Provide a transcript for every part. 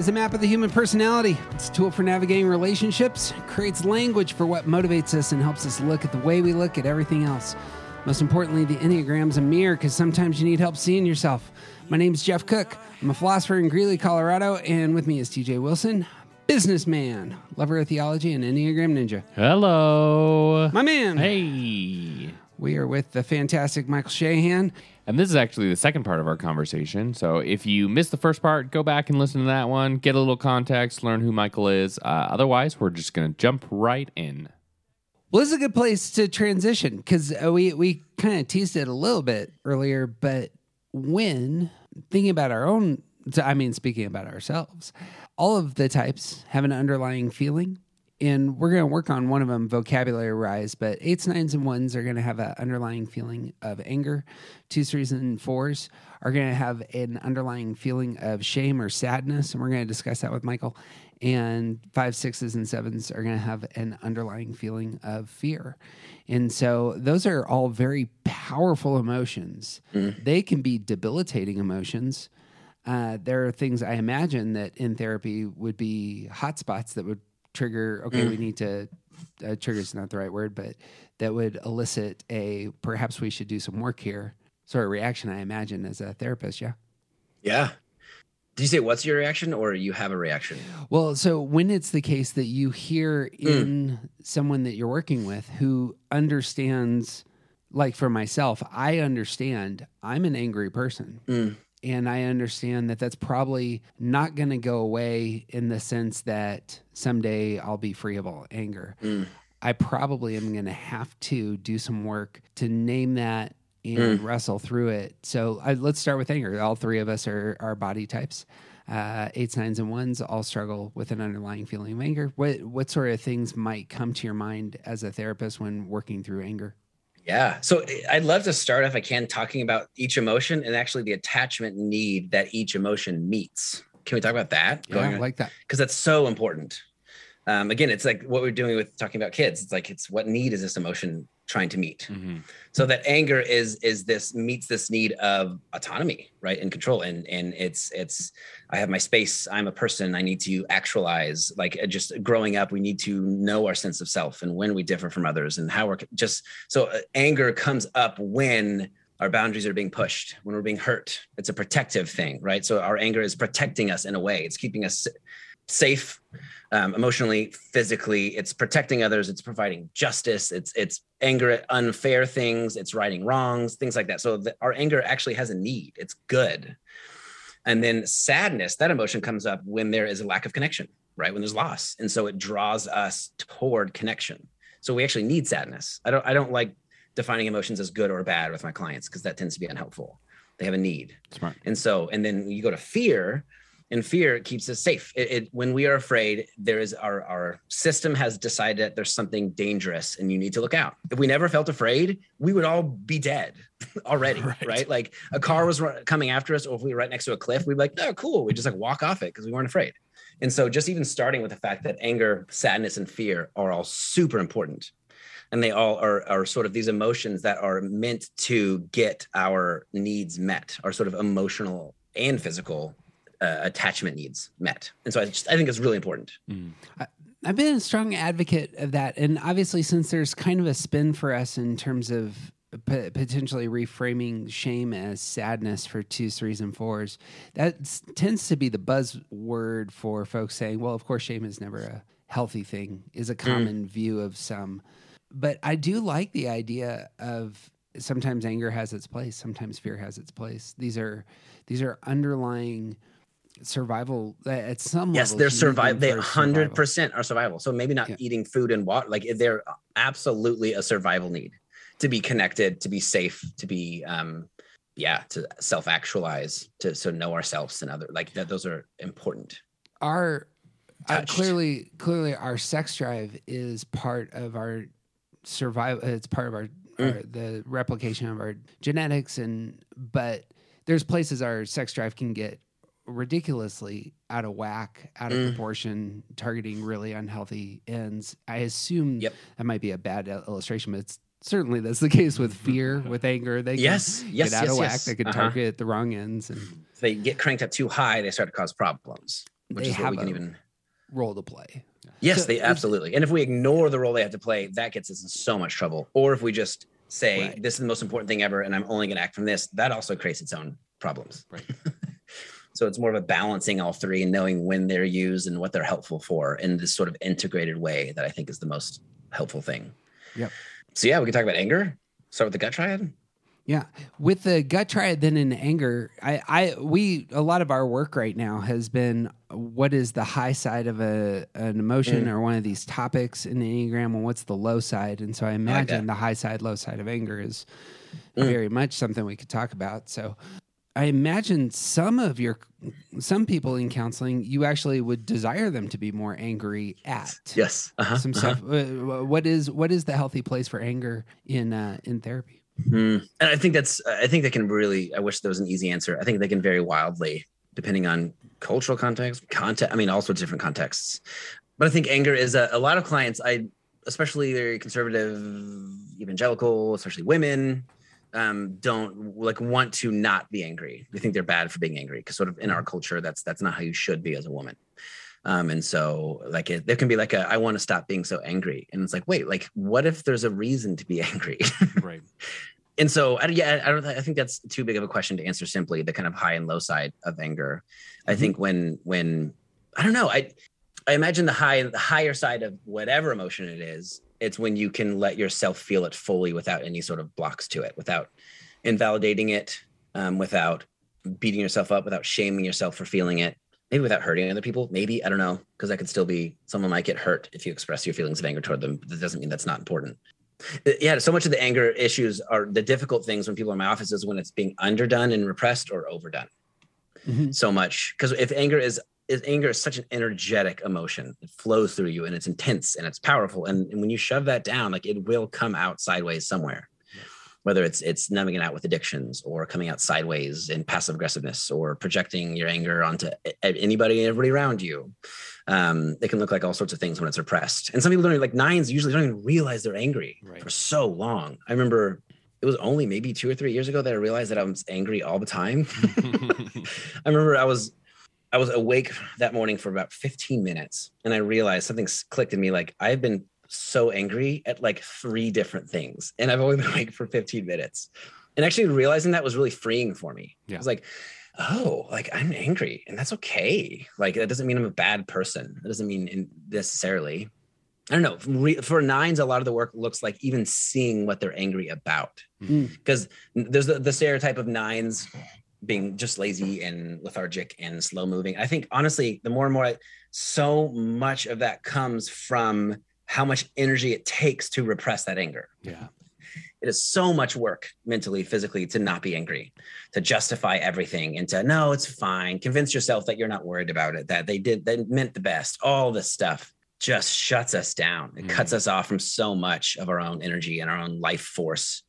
Is a map of the human personality. It's a tool for navigating relationships, It creates language for what motivates us, and helps us look at the way we look at everything else. Most importantly, the Enneagram's a mirror because sometimes you need help seeing yourself. My name's Jeff Cook. I'm a philosopher in Greeley, Colorado, and with me is TJ Wilson, businessman, lover of theology, and Enneagram ninja. Hello. My man. Hey. We are with the fantastic Michael Shahan. And this is actually the second part of our conversation. So if you missed the first part, go back and listen to that one, get a little context, learn who Michael is. Uh, otherwise, we're just going to jump right in. Well, this is a good place to transition because uh, we we kind of teased it a little bit earlier. But when thinking about our own, I mean, speaking about ourselves, all of the types have an underlying feeling, and we're going to work on one of them, vocabulary rise. But eights, nines, and ones are going to have an underlying feeling of anger. Twos, threes, and fours are going to have an underlying feeling of shame or sadness, and we're going to discuss that with Michael. And five, sixes, and sevens are going to have an underlying feeling of fear. And so those are all very powerful emotions. They can be debilitating emotions. Uh, there are things I imagine that in therapy would be hotspots that would trigger, okay, we need to, uh, trigger is not the right word, but that would elicit a perhaps we should do some work here sort of reaction, I imagine, as a therapist. Yeah. Yeah. do you say what's your reaction or you have a reaction? Well, so when it's the case that you hear Hmm. in someone that you're working with who understands, like for myself, I understand I'm an angry person. Mm. And I understand that that's probably not going to go away in the sense that someday I'll be free of all anger. Mm. I probably am going to have to do some work to name that and wrestle through it. So I, let's start with anger. All three of us are, are body types. Uh, eights, nines, and ones all struggle with an underlying feeling of anger. What what sort of things might come to your mind as a therapist when working through anger? Yeah. So I'd love to start, if I can, talking about each emotion and actually the attachment need that each emotion meets. Can we talk about that? Yeah, I like that. because that's so important. Um, again, it's like what we're doing with talking about kids. It's like it's what need is this emotion trying to meet? So that anger is is this meets this need of autonomy, right, and control, and and it's it's I have my space. I'm a person. I need to actualize. Like uh, just growing up, we need to know our sense of self and when we differ from others and how we're just so uh, anger comes up when our boundaries are being pushed when we're being hurt it's a protective thing right so our anger is protecting us in a way it's keeping us safe um, emotionally physically. It's protecting others. It's providing justice. It's it's anger at unfair things. It's righting wrongs things like that. So the, our anger actually has a need. It's good. And then sadness that emotion comes up when there is a lack of connection right? When there's loss. And so it draws us toward connection. So we actually need sadness. I don't i don't like defining emotions as good or bad with my clients because that tends to be unhelpful. They have a need. Smart. and so, and then you go to fear, and fear keeps us safe. It, it when we are afraid, there is our our system has decided that there's something dangerous, and you need to look out. If we never felt afraid, we would all be dead already, right? Like a car was coming after us, or if we were right next to a cliff, we'd be like, "Oh, cool." We just like walk off it because we weren't afraid. And so, just even starting with the fact that anger, sadness, and fear are all super important and they all are, are sort of these emotions that are meant to get our needs met our sort of emotional and physical uh, attachment needs met. And so i just i think it's really important. I've been a strong advocate of that, and obviously, since there's kind of a spin for us in terms of p- potentially reframing shame as sadness for twos, threes, and fours, that tends to be the buzzword for folks saying, "Well, of course, shame is never a healthy thing." Is a common view of some, but I do like the idea of sometimes anger has its place, sometimes fear has its place. These are these are underlying survival uh, at some yes level. they're survival they 100% are survival so maybe not Yeah. eating food and water like they're absolutely a survival need to be connected to be safe to be um yeah to self-actualize to so know ourselves and other like that those are important our uh, clearly clearly our sex drive is part of our survival it's part of our, Mm. our the replication of our genetics and but there's places our sex drive can get ridiculously out of whack out of Mm. proportion targeting really unhealthy ends i assume Yep. that might be a bad illustration but it's certainly that's the case with fear with anger they can Yes, yes, get out yes, of whack yes. they can Uh-huh. target the wrong ends and If they get cranked up too high, they start to cause problems, which They is what we can even. role to play Yes, So they absolutely. And if we ignore the role they have to play, that gets us in so much trouble. Or if we just say Right. this is the most important thing ever, and I'm only going to act from this, that also creates its own problems. Right. so it's more of a balancing all three and knowing when they're used and what they're helpful for in this sort of integrated way that I think is the most helpful thing. Yep. So yeah, we can talk about anger. Start with the gut triad. Yeah, with the gut triad, then in anger, I, I, we, a lot of our work right now has been what is the high side of a an emotion Mm. or one of these topics in the enneagram, and what's the low side. And so I imagine that. the high side, low side of anger is Mm. very much something we could talk about. So I imagine some of your, some people in counseling, you actually would desire them to be more angry at. Yes. Uh-huh. Some uh-huh. stuff. Uh, What is what is the healthy place for anger in uh, in therapy? Mm. And I think that's, I think they can really, I wish there was an easy answer. I think they can vary wildly depending on cultural context, context, I mean, all sorts of different contexts. But I think anger is a, a lot of clients, I, especially very conservative, evangelical, especially women, um, don't like want to not be angry. They think they're bad for being angry because sort of in our culture, that's, that's not how you should be as a woman. Um, and so like it, there can be like a, I want to stop being so angry. And it's like, wait, like what if there's a reason to be angry? Right. and so I, yeah, I don't. I think that's too big of a question to answer simply. The kind of high and low side of anger. I think when when I don't know. I I imagine the high the higher side of whatever emotion it is. It's when you can let yourself feel it fully without any sort of blocks to it, without invalidating it, um, without beating yourself up, without shaming yourself for feeling it. Maybe without hurting other people. Maybe I don't know because that could still be someone might get hurt if you express your feelings of anger toward them. That doesn't mean that's not important yeah so much of the anger issues are the difficult things when people are in my office is when it's being underdone and repressed or overdone Mhm. so much because if anger is is anger is such an energetic emotion it flows through you and it's intense and it's powerful and, and when you shove that down like it will come out sideways somewhere whether it's it's numbing it out with addictions or coming out sideways in passive aggressiveness or projecting your anger onto anybody and everybody around you um, it can look like all sorts of things when it's repressed. And some people don't even, like nines usually don't even realize they're angry Right. for so long. I remember it was only maybe two or three years ago that I realized that I was angry all the time. I remember I was I was awake that morning for about 15 minutes and I realized something clicked in me like I've been so angry at like three different things and I've only been awake for 15 minutes. And actually realizing that was really freeing for me. Yeah. I was like, oh, like I'm angry and that's okay. Like that doesn't mean I'm a bad person. That doesn't mean in necessarily. I don't know. For nines, a lot of the work looks like even seeing what they're angry about. Mm. Because there's the, the stereotype of nines being just lazy and lethargic and slow moving. I think honestly, the more and more, I, so much of that comes from how much energy it takes to repress that anger. yeah. It is so much work mentally, physically to not be angry, to justify everything and to no, it's fine. Convince yourself that you're not worried about it, that they did, they meant the best. All this stuff just shuts us down. It cuts mm. us off from so much of our own energy and our own life force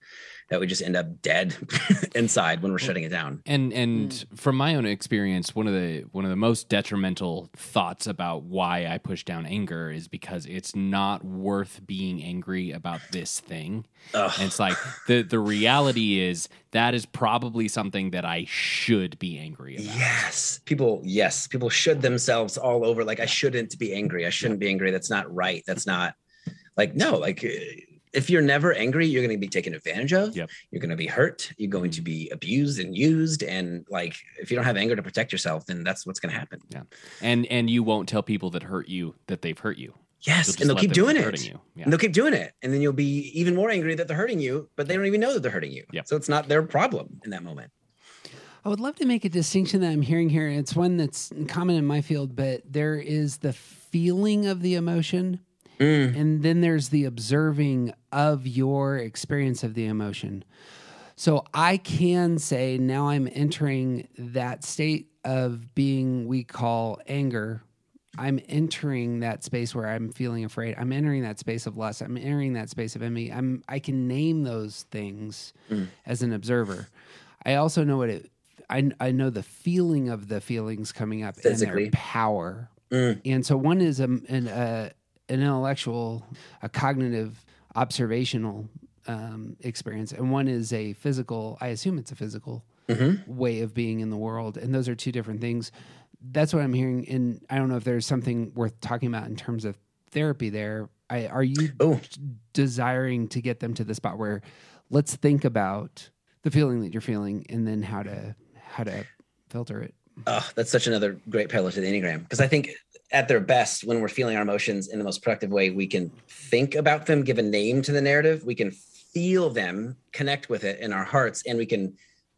that we just end up dead inside when we're shutting it down. And and from my own experience, one of the one of the most detrimental thoughts about why I push down anger is because it's not worth being angry about this thing. Ugh. And it's like the the reality is that is probably something that I should be angry about. Yes. People, yes. People should themselves all over. Like, I shouldn't be angry. I shouldn't be angry. That's not right. That's not like, no, like, uh, if you're never angry, you're going to be taken advantage of. Yep. You're going to be hurt. You're going to be abused and used. And like, if you don't have anger to protect yourself, then that's what's going to happen. Yeah. And and you won't tell people that hurt you that they've hurt you. Yes. And they'll keep them doing keep it. hurting you. Yeah. And they'll keep doing it. And then you'll be even more angry that they're hurting you, but they don't even know that they're hurting you. Yep. So it's not their problem in that moment. I would love to make a distinction that I'm hearing here. It's one that's common in my field, but there is the feeling of the emotion, Mm. and then there's the observing of your experience of the emotion. So I can say now I'm entering that state of being we call anger I'm entering that space where I'm feeling afraid. I'm entering that space of lust. I'm entering that space of envy. I'm I can name those things Mm. as an observer. I also know what it. I I know the feeling of the feelings coming up and their power. Mm. And so one is a, an uh, an intellectual, a cognitive, observational um, experience, and one is a physical. I assume it's a physical Mm-hmm. way of being in the world, and those are two different things. That's what I'm hearing, and I don't know if there's something worth talking about in terms of therapy. There, I, are you Oh. desiring to get them to the spot where let's think about the feeling that you're feeling, and then how to how to filter it. Oh, that's such another great parallel to the Enneagram. Because I think at their best, when we're feeling our emotions in the most productive way, we can think about them, give a name to the narrative, we can feel them, connect with it in our hearts, and we can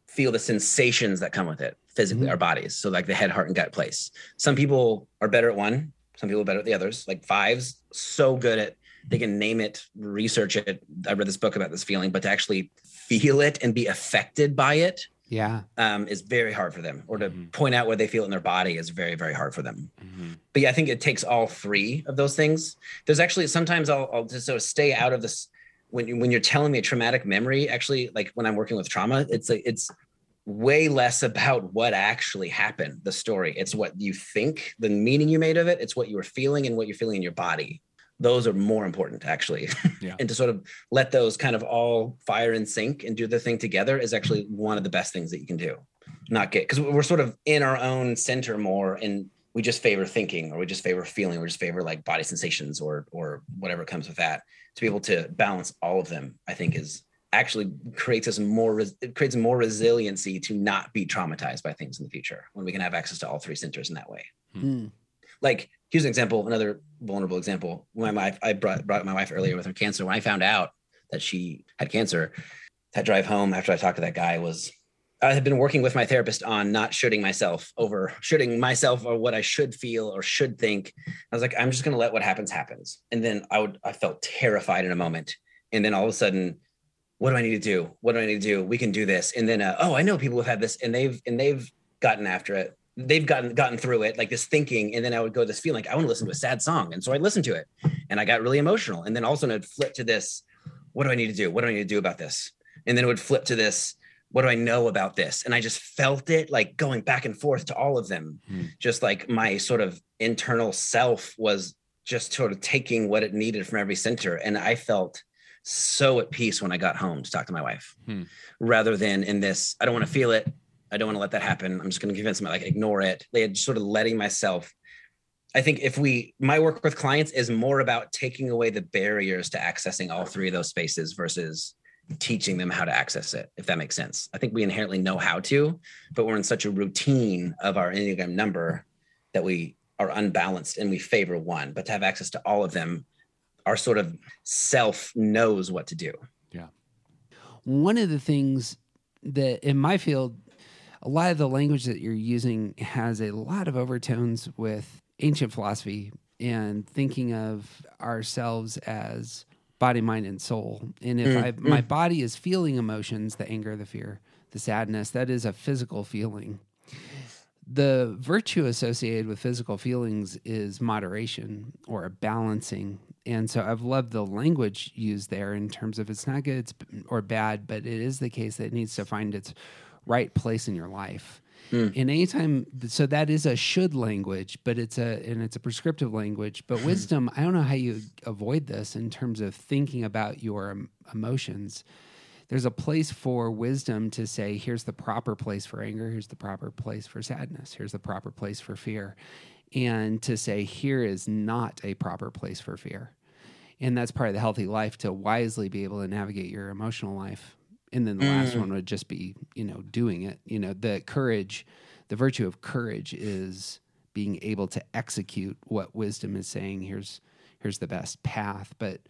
feel the sensations that come with it physically, Mhm. our bodies. So, like the head, heart, and gut place. Some people are better at one, some people are better at the others. Like fives, so good at they can name it, research it. I read this book about this feeling, but to actually feel it and be affected by it Yeah, um, is very hard for them, or to Mhm. point out where they feel in their body is very, very hard for them. Mhm. But yeah, I think it takes all three of those things. There's actually sometimes I'll, I'll just sort of stay out of this when you, when you're telling me a traumatic memory. Actually, like when I'm working with trauma, it's like it's way less about what actually happened, the story. It's what you think, the meaning you made of it. It's what you were feeling and what you're feeling in your body. Those are more important, actually. Yeah. and to sort of let those kind of all fire and sync and do the thing together is actually one of the best things that you can do. Not get because we're sort of in our own center more and we just favor thinking or we just favor feeling or just favor like body sensations or or whatever comes with that to be able to balance all of them i think is actually creates us more res- it creates more resiliency to not be traumatized by things in the future when we can have access to all three centers in that way Mm. Like here's an example another vulnerable example. My wife i brought, brought my wife earlier with her cancer when i found out that she had cancer that drive home after i talked to that guy was i had been working with my therapist on not shooting myself over shooting myself or what i should feel or should think. I was like i'm just to let what happens happens. And then i would i felt terrified in a moment. And then all of a sudden what do i need to do? What do i need to do? We can do this. And then uh, oh i know people who've had this and they've and they've gotten after it they've gotten gotten through it like this thinking and then i would go this feeling like i want to listen to a sad song. And so i'd listen to it and i got really emotional. And then all of a sudden i'd flip to this what do i need to do? What do i need to do about this? And then it would flip to this what do i know about this? And i just felt it like going back and forth to all of them. Hmm. just like my sort of internal self was just sort of taking what it needed from every center and i felt so at peace when i got home to talk to my wife. Hmm. rather than in this i don't want to feel it i don't want to let that happen i'm just going to convince them like ignore it they had sort of letting myself I think if we, my work with clients is more about taking away the barriers to accessing all three of those spaces versus teaching them how to access it, if that makes sense. I think we inherently know how to, but we're in such a routine of our Enneagram number that we are unbalanced and we favor one. But to have access to all of them, our sort of self knows what to do. Yeah. One of the things that in my field, a lot of the language that you're using has a lot of overtones with ancient philosophy and thinking of ourselves as body, mind, and soul. And if Mm, I, my body is feeling emotions, the anger, the fear, the sadness, that is a physical feeling. The virtue associated with physical feelings is moderation or a balancing. And so I've loved the language used there in terms of it's not good it's, or bad, but it is the case that it needs to find its right place in your life. Hmm. And anytime, so that is a should language, but it's a and it's a prescriptive language. But hmm. wisdom, I don't know how you avoid this in terms of thinking about your emotions. There's a place for wisdom to say here's the proper place for anger. Here's the proper place for sadness. Here's the proper place for fear. And to say here is not a proper place for fear. And that's part of the healthy life to wisely be able to navigate your emotional life and then the last mm. one would just be you know doing it. You know the courage the virtue of courage is being able to execute what wisdom is saying here's here's the best path. But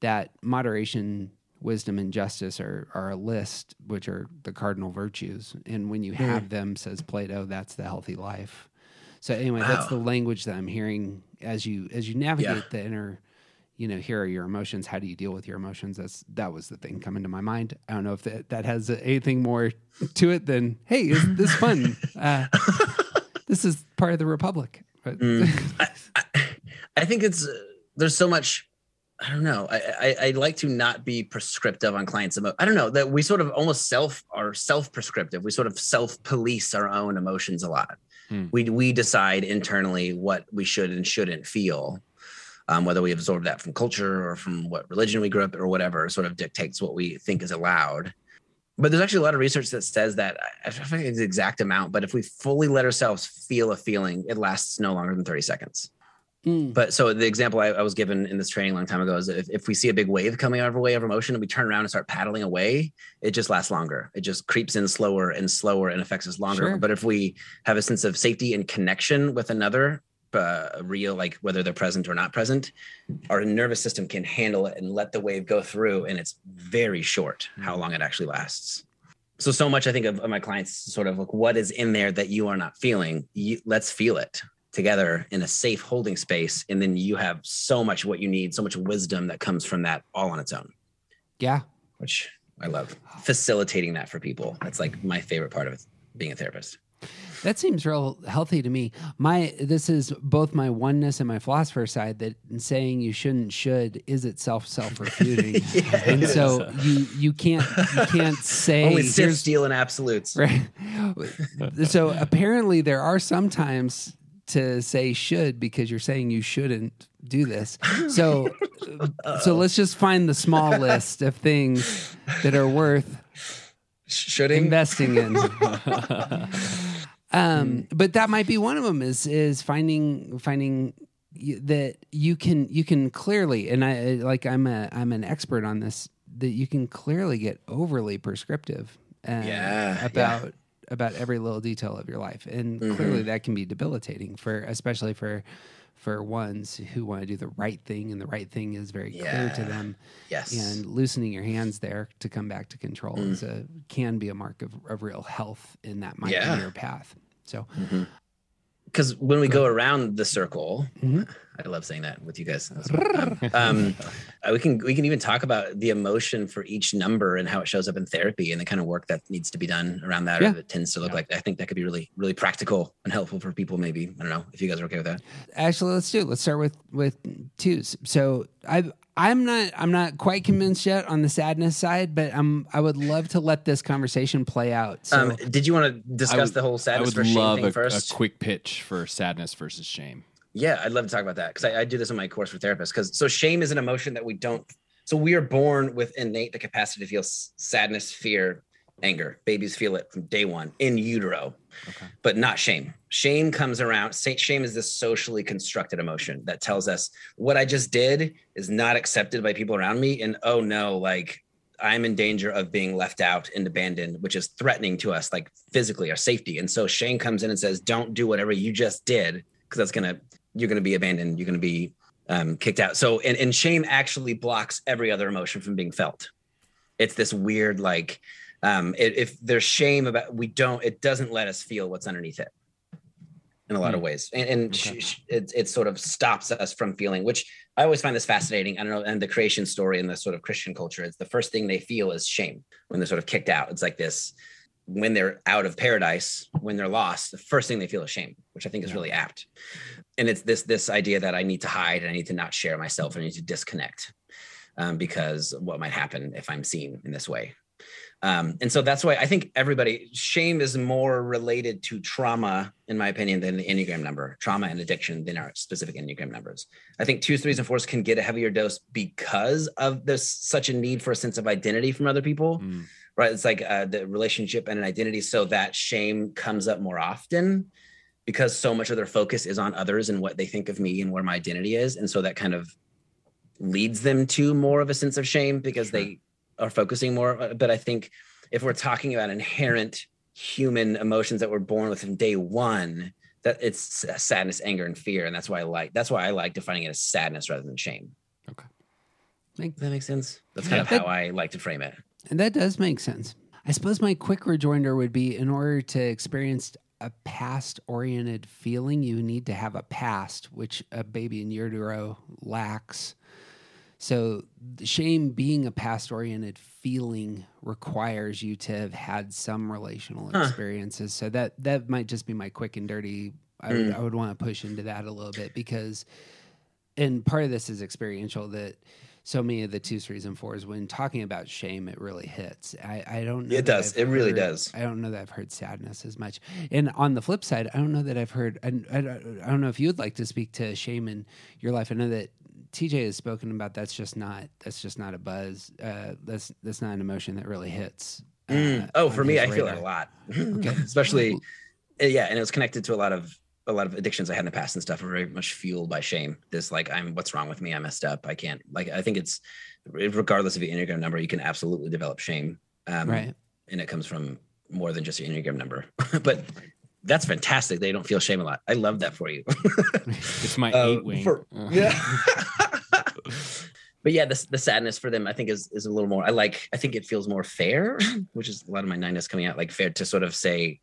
that moderation wisdom and justice are, are a list which are the cardinal virtues. And when you have mm. them says plato that's the healthy life. So anyway that's the language that i'm hearing as you as you navigate Yeah. the inner you know here are your emotions how do you deal with your emotions that's that was the thing coming to my mind i don't know if that, that has anything more to it than hey isn't this fun uh, this is part of the republic But Mm. I, I, I think it's uh, there's so much. I don't know. I, I I like to not be prescriptive on clients. Emo- I don't know that we sort of almost self are self prescriptive. We sort of self police our own emotions a lot. Hmm. We we decide internally what we should and shouldn't feel. Um, whether we absorb that from culture or from what religion we grew up or whatever, sort of dictates what we think is allowed. But there's actually a lot of research that says that I I forget the exact amount, but if we fully let ourselves feel a feeling, it lasts no longer than 30 seconds. Mm. But so the example I, I was given in this training a long time ago is if, if we see a big wave coming our way of emotion and we turn around and start paddling away, it just lasts longer. It just creeps in slower and slower and affects us longer. Sure. But if we have a sense of safety and connection with another, uh, real, like whether they're present or not present, our nervous system can handle it and let the wave go through. And it's very short how long it actually lasts. So, so much I think of, of my clients sort of like what is in there that you are not feeling. You, let's feel it together in a safe holding space. And then you have so much what you need, so much wisdom that comes from that all on its own, yeah. which I love facilitating that for people. That's like my favorite part of being a therapist. That seems real healthy to me. My this is both my oneness and my philosopher side that saying you shouldn't should is itself self refuting. Yeah, and so you you can't you can't say Only steal and absolutes. right. so apparently there are some times to say should because you're saying you shouldn't do this. So so let's just find the small list of things that are worth Shoulding. investing in. Um, but that might be one of them. Is is finding finding that you can you can clearly and I like I'm a I'm an expert on this that you can clearly get overly prescriptive. Uh, Yeah, about about every little detail of your life, and Mm-hmm. clearly that can be debilitating for especially for for ones who want to do the right thing and the right thing is very clear to them yes. and loosening your hands there to come back to control is a can be a mark of, of real health in that might Yeah. be your path. So because when we go around the circle, Mhm. I love saying that with you guys. Um, uh, we can we can even talk about the emotion for each number and how it shows up in therapy and the kind of work that needs to be done around that. Yeah. Or it tends to look like. I think that could be really really practical and helpful for people. Maybe I don't know if you guys are okay with that. actually let's do it. Let's start with with twos. So I I'm not I'm not quite convinced yet on the sadness side, but I'm I would love to let this conversation play out. So um, did you want to discuss would- the whole sadness versus shame thing a, a quick pitch for sadness versus shame. Yeah, I'd love to talk about that because I, I do this in my course for therapists. Because so shame is an emotion that we don't. So we are born with innate the capacity to feel sadness, fear, anger. Babies feel it from day one in utero, Okay. but not shame. Shame comes around. Shame is this socially constructed emotion that tells us what I just did is not accepted by people around me, and oh no, like I'm in danger of being left out and abandoned, which is threatening to us, like physically, our safety. And so shame comes in and says, "Don't do whatever you just did, because that's gonna you're gonna be abandoned. You're gonna be um, kicked out." So, and, and shame actually blocks every other emotion from being felt. It's this weird, like, um, i- if there's shame about, we don't. It doesn't let us feel what's underneath it in a lot of ways, and, and sh- Okay. sh- it, it sort of stops us from feeling. Which I always find this fascinating. I don't know, and the creation story in the sort of Christian culture, it's the first thing they feel is shame when they're sort of kicked out. It's like this when they're out of paradise, when they're lost, the first thing they feel is shame, which I think is Yeah. really apt. And it's this this idea that I need to hide and I need to not share myself and I need to disconnect um, because what might happen if I'm seen in this way. Um, and so that's why I think everybody shame is more related to trauma, in my opinion, than the Enneagram number, trauma and addiction than our specific Enneagram numbers. I think twos, threes, and fours can get a heavier dose because of there's such a need for a sense of identity from other people Mm. right? It's like uh, the relationship and an identity. So that shame comes up more often because so much of their focus is on others and what they think of me and where my identity is. And so that kind of leads them to more of a sense of shame because Sure. they are focusing more. Uh, But I think if we're talking about inherent human emotions that we're born with from day one, that it's sadness, anger, and fear. And that's why I like, that's why I like defining it as sadness rather than shame. Okay, make- that makes sense? That's kind of Yeah. how I like to frame it. And that does make sense. I suppose my quick rejoinder would be in order to experience a past oriented feeling, you need to have a past, which a baby in utero lacks. So, the shame being a past oriented feeling requires you to have had some relational Huh. experiences. So, that, that might just be my quick and dirty I would, hmm. I would want to push into that a little bit because, and part of this is experiential that so many of the twos, threes, and fours, when talking about shame, it really hits. I, I don't know. It does. I've It really does. I don't know that I've heard sadness as much. And on the flip side, I don't know that I've heard, I, I, uh, I don't know if you would like to speak to shame in your life. I know that TJ has spoken about that's just not, that's just not a buzz. Uh, that's, that's not an emotion that really hits. uh, Mm. Oh, for me, I feel it a lot, especially uh, yeah, and it was connected to a lot of a lot of addictions I had in the past and stuff. Were very much fueled by shame. This like I'm what's wrong with me? I messed up. I can't like I think it's regardless of your enneagram number, you can absolutely develop shame, um, Right. And it comes from more than just your enneagram number, but. That's fantastic. They don't feel shame a lot. I love that for you. It's my Uh, eight wing. for- Uh, yeah. but yeah, the, the sadness for them, I think, is is a little more. I like. I think it feels more fair, which is a lot of my nine coming out like fair to sort of say,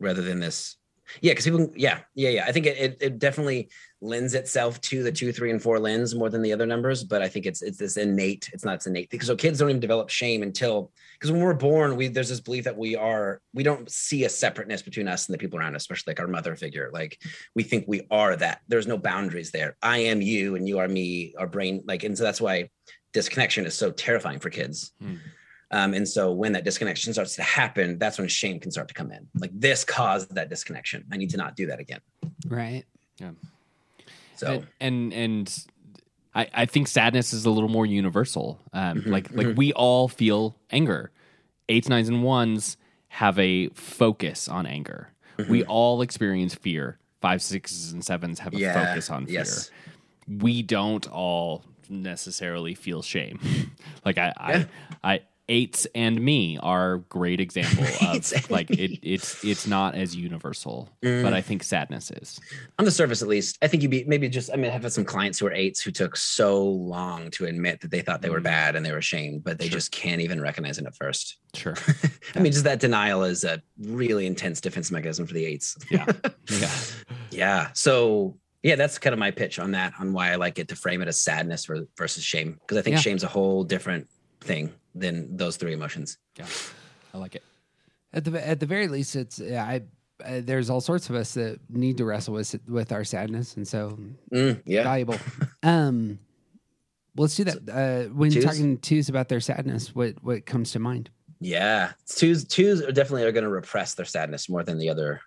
rather than this. Yeah, because people. Yeah, yeah, yeah. I think it, it it definitely lends itself to the two, three, and four lens more than the other numbers. But I think it's it's this innate. It's not it's innate because so kids don't even develop shame until because when we're born, we there's this belief that we are we don't see a separateness between us and the people around us, especially like our mother figure. Like we think we are that. There's no boundaries there. I am you and you are me. Our brain like, and so that's why disconnection is so terrifying for kids. Hmm. Um, and so when that disconnection starts to happen, that's when shame can start to come in. Like this caused that disconnection. I need to not do that again. Right. So and and, and I, I think sadness is a little more universal. Um, Mm-hmm, like like we all feel anger. Eights, nines, and ones have a focus on anger. Mm-hmm. We all experience fear. Five, sixes, and sevens have a Yeah, focus on fear. yes. We don't all necessarily feel shame. like I, Yeah. I, I eights and me are great example of like it, it's it's not as universal, but I mm. think sadness is. on the surface, at least, I think you'd be maybe just. I mean, I've had some clients who are eights who took so long to admit that they thought they were mm. bad and they were ashamed, but they just can't even recognize it at first. Sure. I mean, just that denial is a really intense defense mechanism for the eights. Yeah. Yeah. Yeah. So yeah, that's kind of my pitch on that, on why I like it to frame it as sadness versus shame, because I think Yeah. shame's a whole different thing than those three emotions. Yeah. I like it. At the at the very least, it's I. Uh, there's all sorts of us that need to wrestle with with our sadness, and so Mm, yeah. valuable. Um, let's do that. Uh, when twos? talking twos about their sadness, what what comes to mind? Yeah. Twos twos are definitely are going to repress their sadness more than the other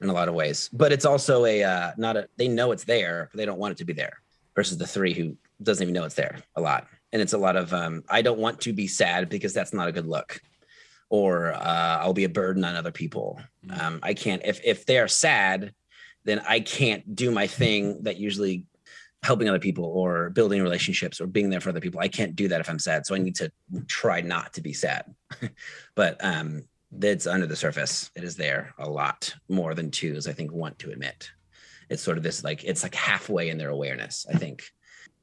in a lot of ways. But it's also a uh not a they know it's there, but they don't want it to be there. Versus the three who doesn't even know it's there a lot. And it's a lot of um I don't want to be sad because that's not a good look. Or uh I'll be a burden on other people. Um I can't if if they're sad, then I can't do my thing that usually helping other people or building relationships or being there for other people. I can't do that if I'm sad. So I need to try not to be sad. but um that's under the surface. It is there a lot more than twos, I think, want to admit. It's sort of this like it's like halfway in their awareness, I think.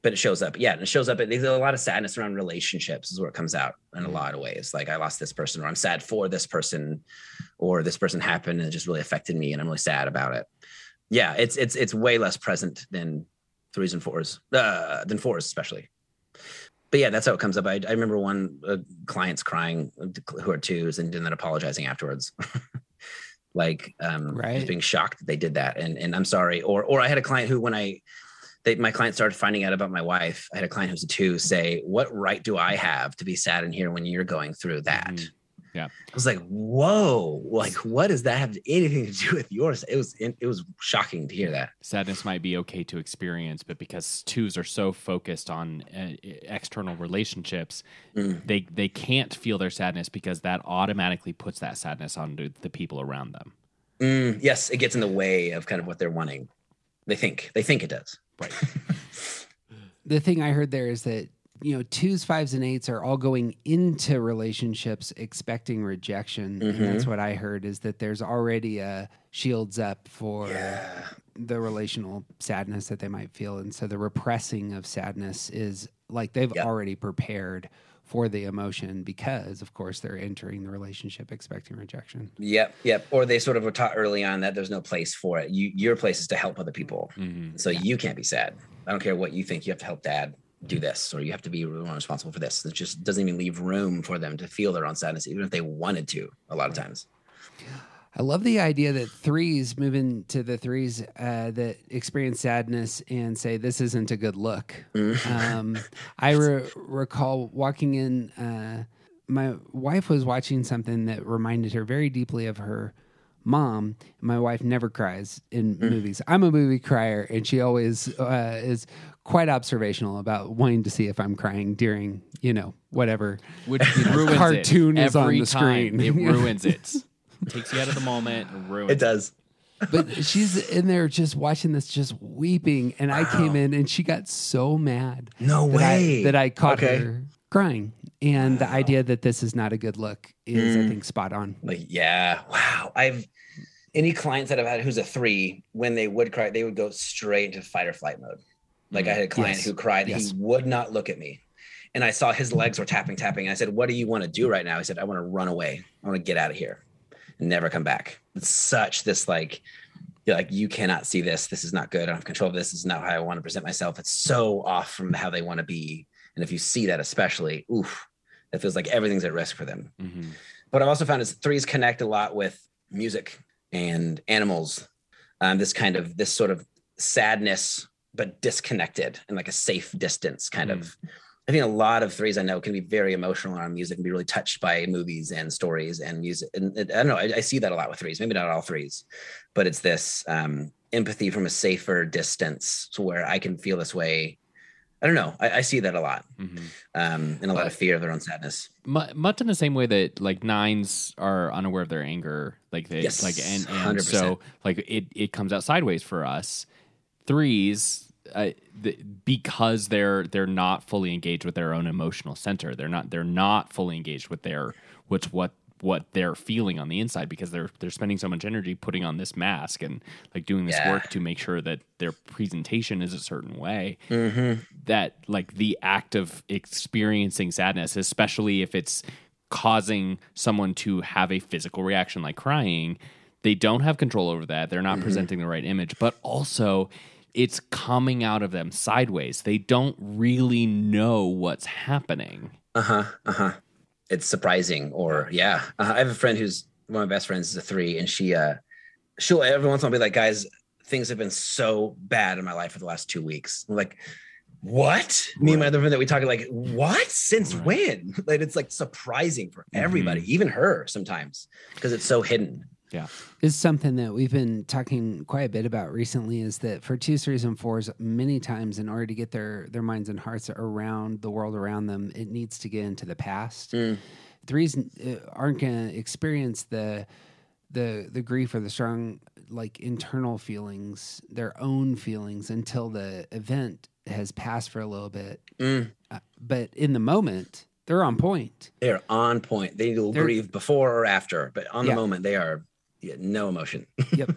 But it shows up. Yeah, and it shows up. There's a lot of sadness around relationships, is where it comes out in a lot of ways. Like I lost this person, or I'm sad for this person, or this person happened and it just really affected me, and I'm really sad about it. Yeah, it's it's it's way less present than threes and fours, uh, than fours especially. But yeah, that's how it comes up. I, I remember one uh, clients crying who are twos and then apologizing afterwards. like um just Right. being shocked that they did that and and I'm sorry. Or or I had a client who when I they, my client started finding out about my wife. I had a client who's a two say, "What right do I have to be sad in here when you're going through that?" Mhm. Yeah. I was like, "Whoa! Like, what does that have anything to do with yours?" It was it, was shocking to hear that. sadness might be okay to experience, but because twos are so focused on uh, external relationships, Mm. they they can't feel their sadness because that automatically puts that sadness onto the people around them. Mm, yes, it gets in the way of kind of what they're wanting. They think they think it does. Right. The thing I heard there is that you know twos, fives, and eights are all going into relationships expecting rejection, and mm-hmm. that's what I heard is that there's already a shields up for the relational sadness that they might feel, and so the repressing of sadness is like they've Yep. already prepared for the emotion because, of course, they're entering the relationship expecting rejection. Yep, yep. Or they sort of were taught early on that there's no place for it. You your place is to help other people. Mhm. So you can't be sad. I don't care what you think. You have to help dad do this, or you have to be responsible for this. It just doesn't even leave room for them to feel their own sadness, even if they wanted to. A lot of times. I love the idea that threes move into the threes uh, that experience sadness and say this isn't a good look. Um, I re- recall walking in. Uh, my wife was watching something that reminded her very deeply of her mom. My wife never cries in movies. I'm a movie crier, and she always uh, is quite observational about wanting to see if I'm crying during, you know, whatever. Which ruins cartoon it is on the time. screen. It ruins it. Takes you out of the moment. and Ruins It does. But she's in there just watching this, just weeping, and I came in and she got so mad. No that way. I, that I caught Okay. her crying. And the idea that this is not a good look is, I mm. think, spot on. Like, yeah, wow. I've any clients that I've had who's a three, when they would cry, they would go straight into fight or flight mode. Like I had a mm. client Yes. who cried, Yes. he would not look at me. And I saw his legs were tapping, tapping. I said, What do you want to do right now? He said, I want to run away. I want to get out of here and never come back. It's such this like, you're like, you cannot see this. This is not good. I don't have control of this. This is not how I want to present myself. It's so off from how they want to be. And if you see that, especially, oof, it feels like everything's at risk for them Mhm. what I've also found is threes connect a lot with music and animals. Um, this kind of this sort of sadness, but disconnected and like a safe distance kind of. I think a lot of threes I know can be very emotional around music and be really touched by movies and stories and music. And it, I don't know, I, I see that a lot with threes. Maybe not all threes, but it's this um, empathy from a safer distance, to where I can feel this way. I don't know. I, I see that a lot, Mhm. um, and a lot of fear of their own sadness. Mu- much in the same way that like nines are unaware of their anger like they Yes, like and, and so like it it comes out sideways for us threes uh, the, because they're they're not fully engaged with their own emotional center they're not they're not fully engaged with their what's what what they're feeling on the inside because they're they're spending so much energy putting on this mask and like doing this Yeah. work to make sure that their presentation is a certain way Mm-hmm. that like the act of experiencing sadness, especially if it's causing someone to have a physical reaction like crying, they don't have control over that. They're not presenting the right image, but also it's coming out of them sideways. They don't really know what's happening. Uh huh. Uh huh. It's surprising, or yeah. Uh, I have a friend who's one of my best friends is a three, and she uh, she'll every once in a while be like, guys, things have been so bad in my life for the last two weeks. I'm like, what? Me and my other friend that we talk like, what? Since Right. when? Like it's like surprising for everybody, even her sometimes, because it's so hidden. Yeah. is something that we've been talking quite a bit about recently is that for twos, threes, and fours, many times in order to get their their minds and hearts around the world around them, it needs to get into the past. Mm. Threes uh, aren't going to experience the the the grief or the strong like internal feelings, their own feelings until the event has passed for a little bit. Mm. Uh, but in the moment, they're on point. They're on point. They will They're- grieve before or after, but on Yeah. the moment, they are yeah, no emotion. yep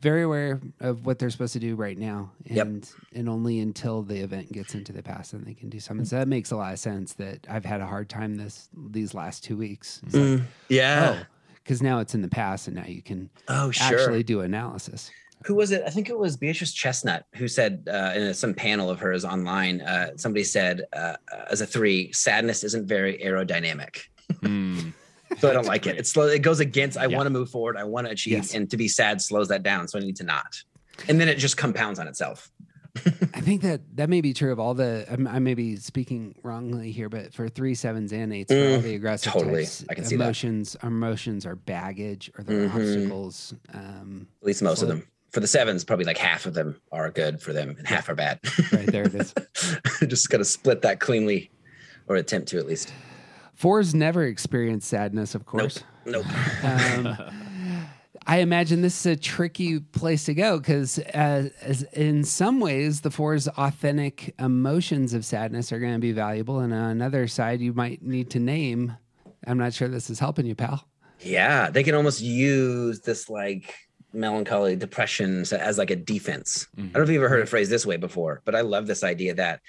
very aware of what they're supposed to do right now Yep. and and only until the event gets into the past then they can do something so that makes a lot of sense that i've had a hard time this these last two weeks it's like, Mm. Yeah. oh because now it's in the past and now you can Oh, sure. actually do analysis who was it? I think it was Beatrice Chestnut who said uh, in some panel of hers online. Uh, somebody said, uh, uh, as a three, sadness isn't very aerodynamic, Hmm. So I don't like it. It's slow. It goes against. I Yeah. want to move forward. I want to achieve, Yes. and to be sad slows that down. So I need to not, and then it just compounds on itself. i think that that may be true of all the I'm, i may be speaking wrongly here but for three sevens and eights for all Mm, the aggressive totally. types, I can see that. emotions our emotions are baggage or they're Mhm. obstacles um, At least most of them. For the sevens, probably like half of them are good for them, and half are bad. right there it is just got to split that cleanly, or attempt to at least. Fours never experience sadness of course Nope. Um, I imagine this is a tricky place to go because, uh, as in some ways, the four's authentic emotions of sadness are going to be valuable, and on another side, you might need to name. I'm not sure this is helping you, pal. Yeah, they can almost use this like melancholy depression as- like a defense. I don't know if you've ever heard it phrased this way before, but I love this idea that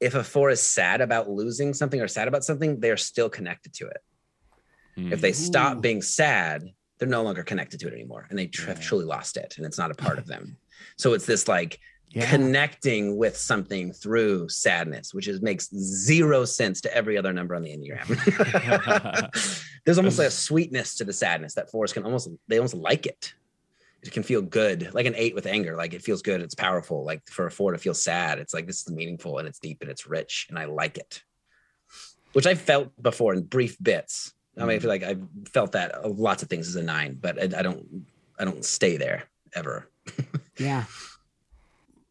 if a four is sad about losing something or sad about something, they're still connected to it. If they stop hmm. being sad, they're no longer connected to it anymore and they Yeah. truly lost it and it's not a part of them. So it's this like Yeah. connecting with something through sadness, which is makes zero sense to every other number on the Enneagram. There's almost like a sweetness to the sadness that fours can almost they almost like it. It can feel good, like an eight with anger. Like it feels good, it's powerful. Like for a four to feel sad, it's like this is meaningful and it's deep and it's rich, and I like it. Which I felt before in brief bits. I mean, I mm. feel like I've felt that lots of things as a nine, but I, I don't I don't stay there ever. Yeah.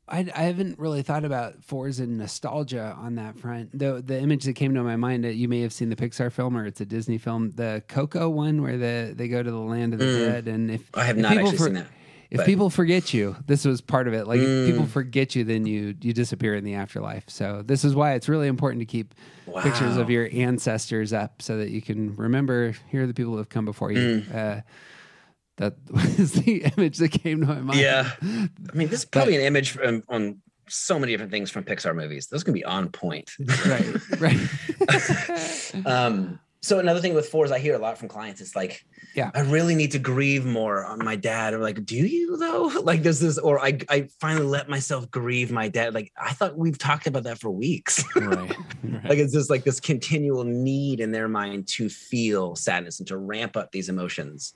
I, I haven't really thought about fours and nostalgia on that front. Though the image that came to my mind that you may have seen the Pixar film or it's a Disney film, the Coco one where the they go to the land of the Mm. dead. And if I have if not actually for- seen that. If but- people forget you, this was part of it. Like if Mm. people forget you, then you you disappear in the afterlife. So this is why it's really important to keep pictures of your ancestors up so that you can remember here are the people who have come before you. Mm. Uh, that was the image that came to my mind. Yeah. I mean, this is probably an image from, on so many different things from Pixar movies. Those can be on point. right, right. um, so another thing with fours, I hear a lot from clients. It's like, Yeah. I really need to grieve more on my dad. Or like, do you though? Like, there's this, or I, I finally let myself grieve my dad. Like, I thought we've talked about that for weeks. right. like, it's just like this continual need in their mind to feel sadness and to ramp up these emotions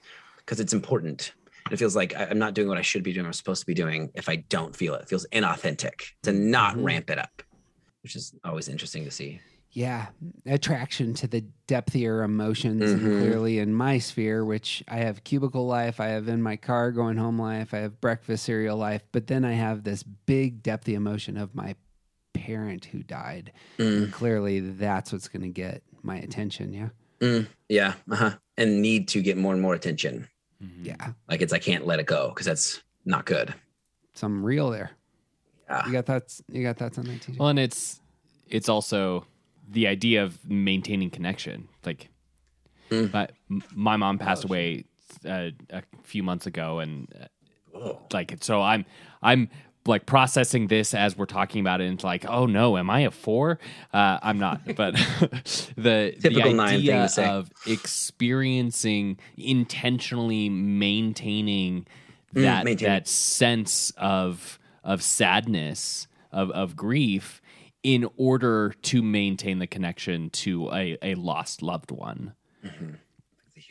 because it's important. It feels like I'm not doing what I should be doing or supposed to be doing if I don't feel it. It feels inauthentic to not Mhm. ramp it up, which is always interesting to see. Yeah, attraction to the depthier emotions. Mhm. clearly, in my sphere, which I have cubicle life, I have in my car going home life, I have breakfast cereal life, but then I have this big depthy emotion of my parent who died. Mm, clearly, that's what's going to get my attention. Yeah, mm, yeah. Uh-huh. And need to get more and more attention. Mhm. yeah, Like it's, I can't let it go because that's not good. some real there. Yeah. You got thoughts? You got thoughts on that, TJ? Well, and it's it's also the idea of maintaining connection. Like, Mm. my my mom passed away uh, a few months ago, and uh, Oh. like so I'm I'm like processing this as we're talking about it and it's like oh no am i a four? Uh, i'm not but the Typical the nine thing idea of experiencing intentionally maintaining that maintaining. that sense of of sadness of of grief in order to maintain the connection to a, a lost loved one. A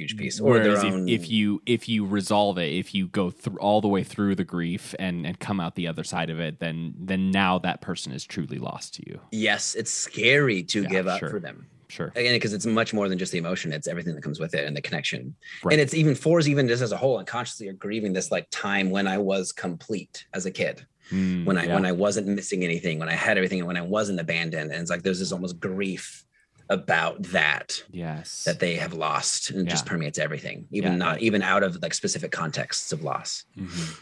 huge piece. Or Whereas if, own. if you if you resolve it, if you go through all the way through the grief and and come out the other side of it, then then now that person is truly lost to you. yes, it's scary to Yeah, give up sure. for them. Sure. Again, because it's much more than just the emotion, it's everything that comes with it and the connection. Right. And it's even fours, even just as a whole, unconsciously are grieving this like time when I was complete as a kid. Mm, when I yeah. when I wasn't missing anything, when I had everything, and when I wasn't abandoned. And it's like there's this almost grief about that yes that they have lost, and it just permeates everything, even Yeah, not even out of like specific contexts of loss. Mhm.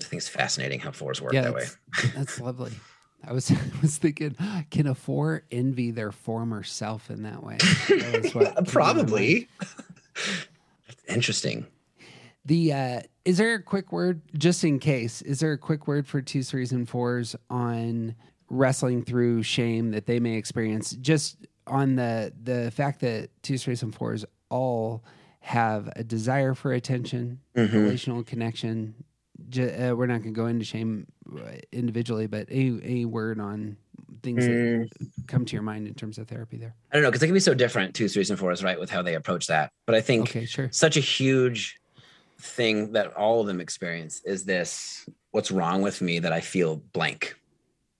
I think it's fascinating how fours work yeah, that way. that's, lovely. I was I was thinking, can a four envy their former self in that way? That what. Probably. Interesting. The uh, is there a quick word just in case? Is there a quick word for twos, threes, and fours on wrestling through shame that they may experience? Just on the the fact that twos, threes, and fours all have a desire for attention, Mhm. relational connection. Ju- uh, we're not going to go into shame uh, individually, but any any word on things Mm. that come to your mind in terms of therapy there? I don't know because they can be so different, twos, threes, and fours, right, with how they approach that. But I think Okay, sure. such a huge thing that all of them experience is this what's wrong with me that I feel blank?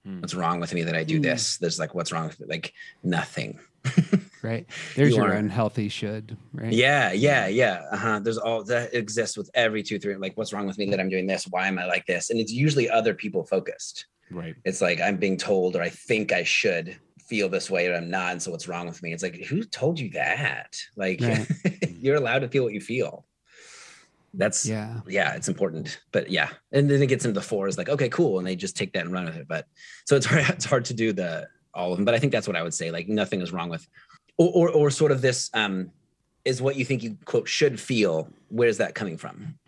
Hmm. What's wrong with me that I do Hmm. this? There's like, what's wrong with me? Like, nothing. Right. There's You your are- unhealthy should, right? Yeah, yeah, yeah. Uh-huh. There's all that exists with every two, three. Like, what's wrong with me that I'm doing this? Why am I like this? And it's usually other people focused. Right. It's like I'm being told, or I think I should feel this way, or I'm not. And so, what's wrong with me? It's like, who told you that? Like, Right. you're allowed to feel what you feel. That's Yeah. yeah, it's important. But yeah, and then it gets into the fours, like, okay, cool, and they just take that and run with it. But so it's hard, it's hard to do the all of them. But I think that's what I would say. Like, nothing is wrong with, or or, or sort of this um is what you think you quote should feel. Where's that coming from?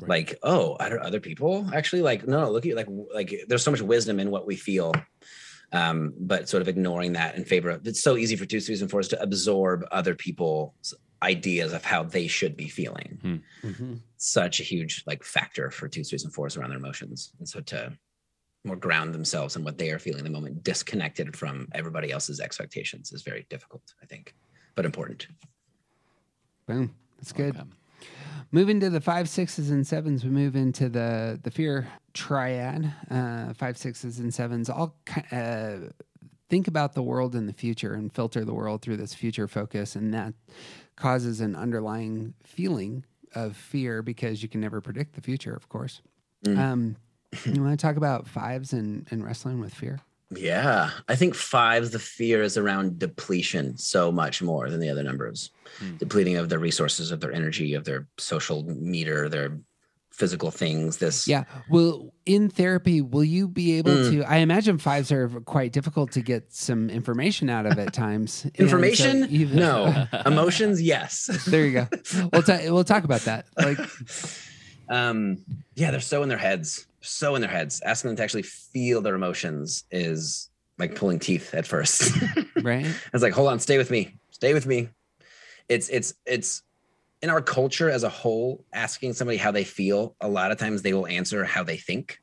Right. Like, oh, are there other people actually? Like, no, look at you. Like, like there's so much wisdom in what we feel. Um, but sort of ignoring that in favor of it's so easy for two threes and fours to absorb other people's ideas of how they should be feeling Mhm. such a huge like factor for two threes and fours around their emotions and so to more ground themselves in what they are feeling in the moment, disconnected from everybody else's expectations is very difficult, I think, but important. Boom. That's good. Okay. Moving to the five, sixes, and sevens, we move into the the fear triad. Uh, five, sixes, and sevens all uh, think about the world in the future and filter the world through this future focus, and that causes an underlying feeling of fear because you can never predict the future, of course. Um, you want to talk about fives and, and wrestling with fear? Yeah, I think fives, the fear is around depletion so much more than the other numbers, depleting of their resources, of their energy, of their social meter, their physical things. This, Yeah. Well, in therapy, will you be able Mm. to? I imagine fives are quite difficult to get some information out of at times. And so information, no, emotions, yes. there you go. We'll ta- we'll talk about that. Like, um, yeah, they're so in their heads, so in their heads. Asking them to actually feel their emotions is like pulling teeth at first. right? It's like, hold on, stay with me, stay with me. It's it's it's in our culture as a whole, asking somebody how they feel. A lot of times they will answer how they think,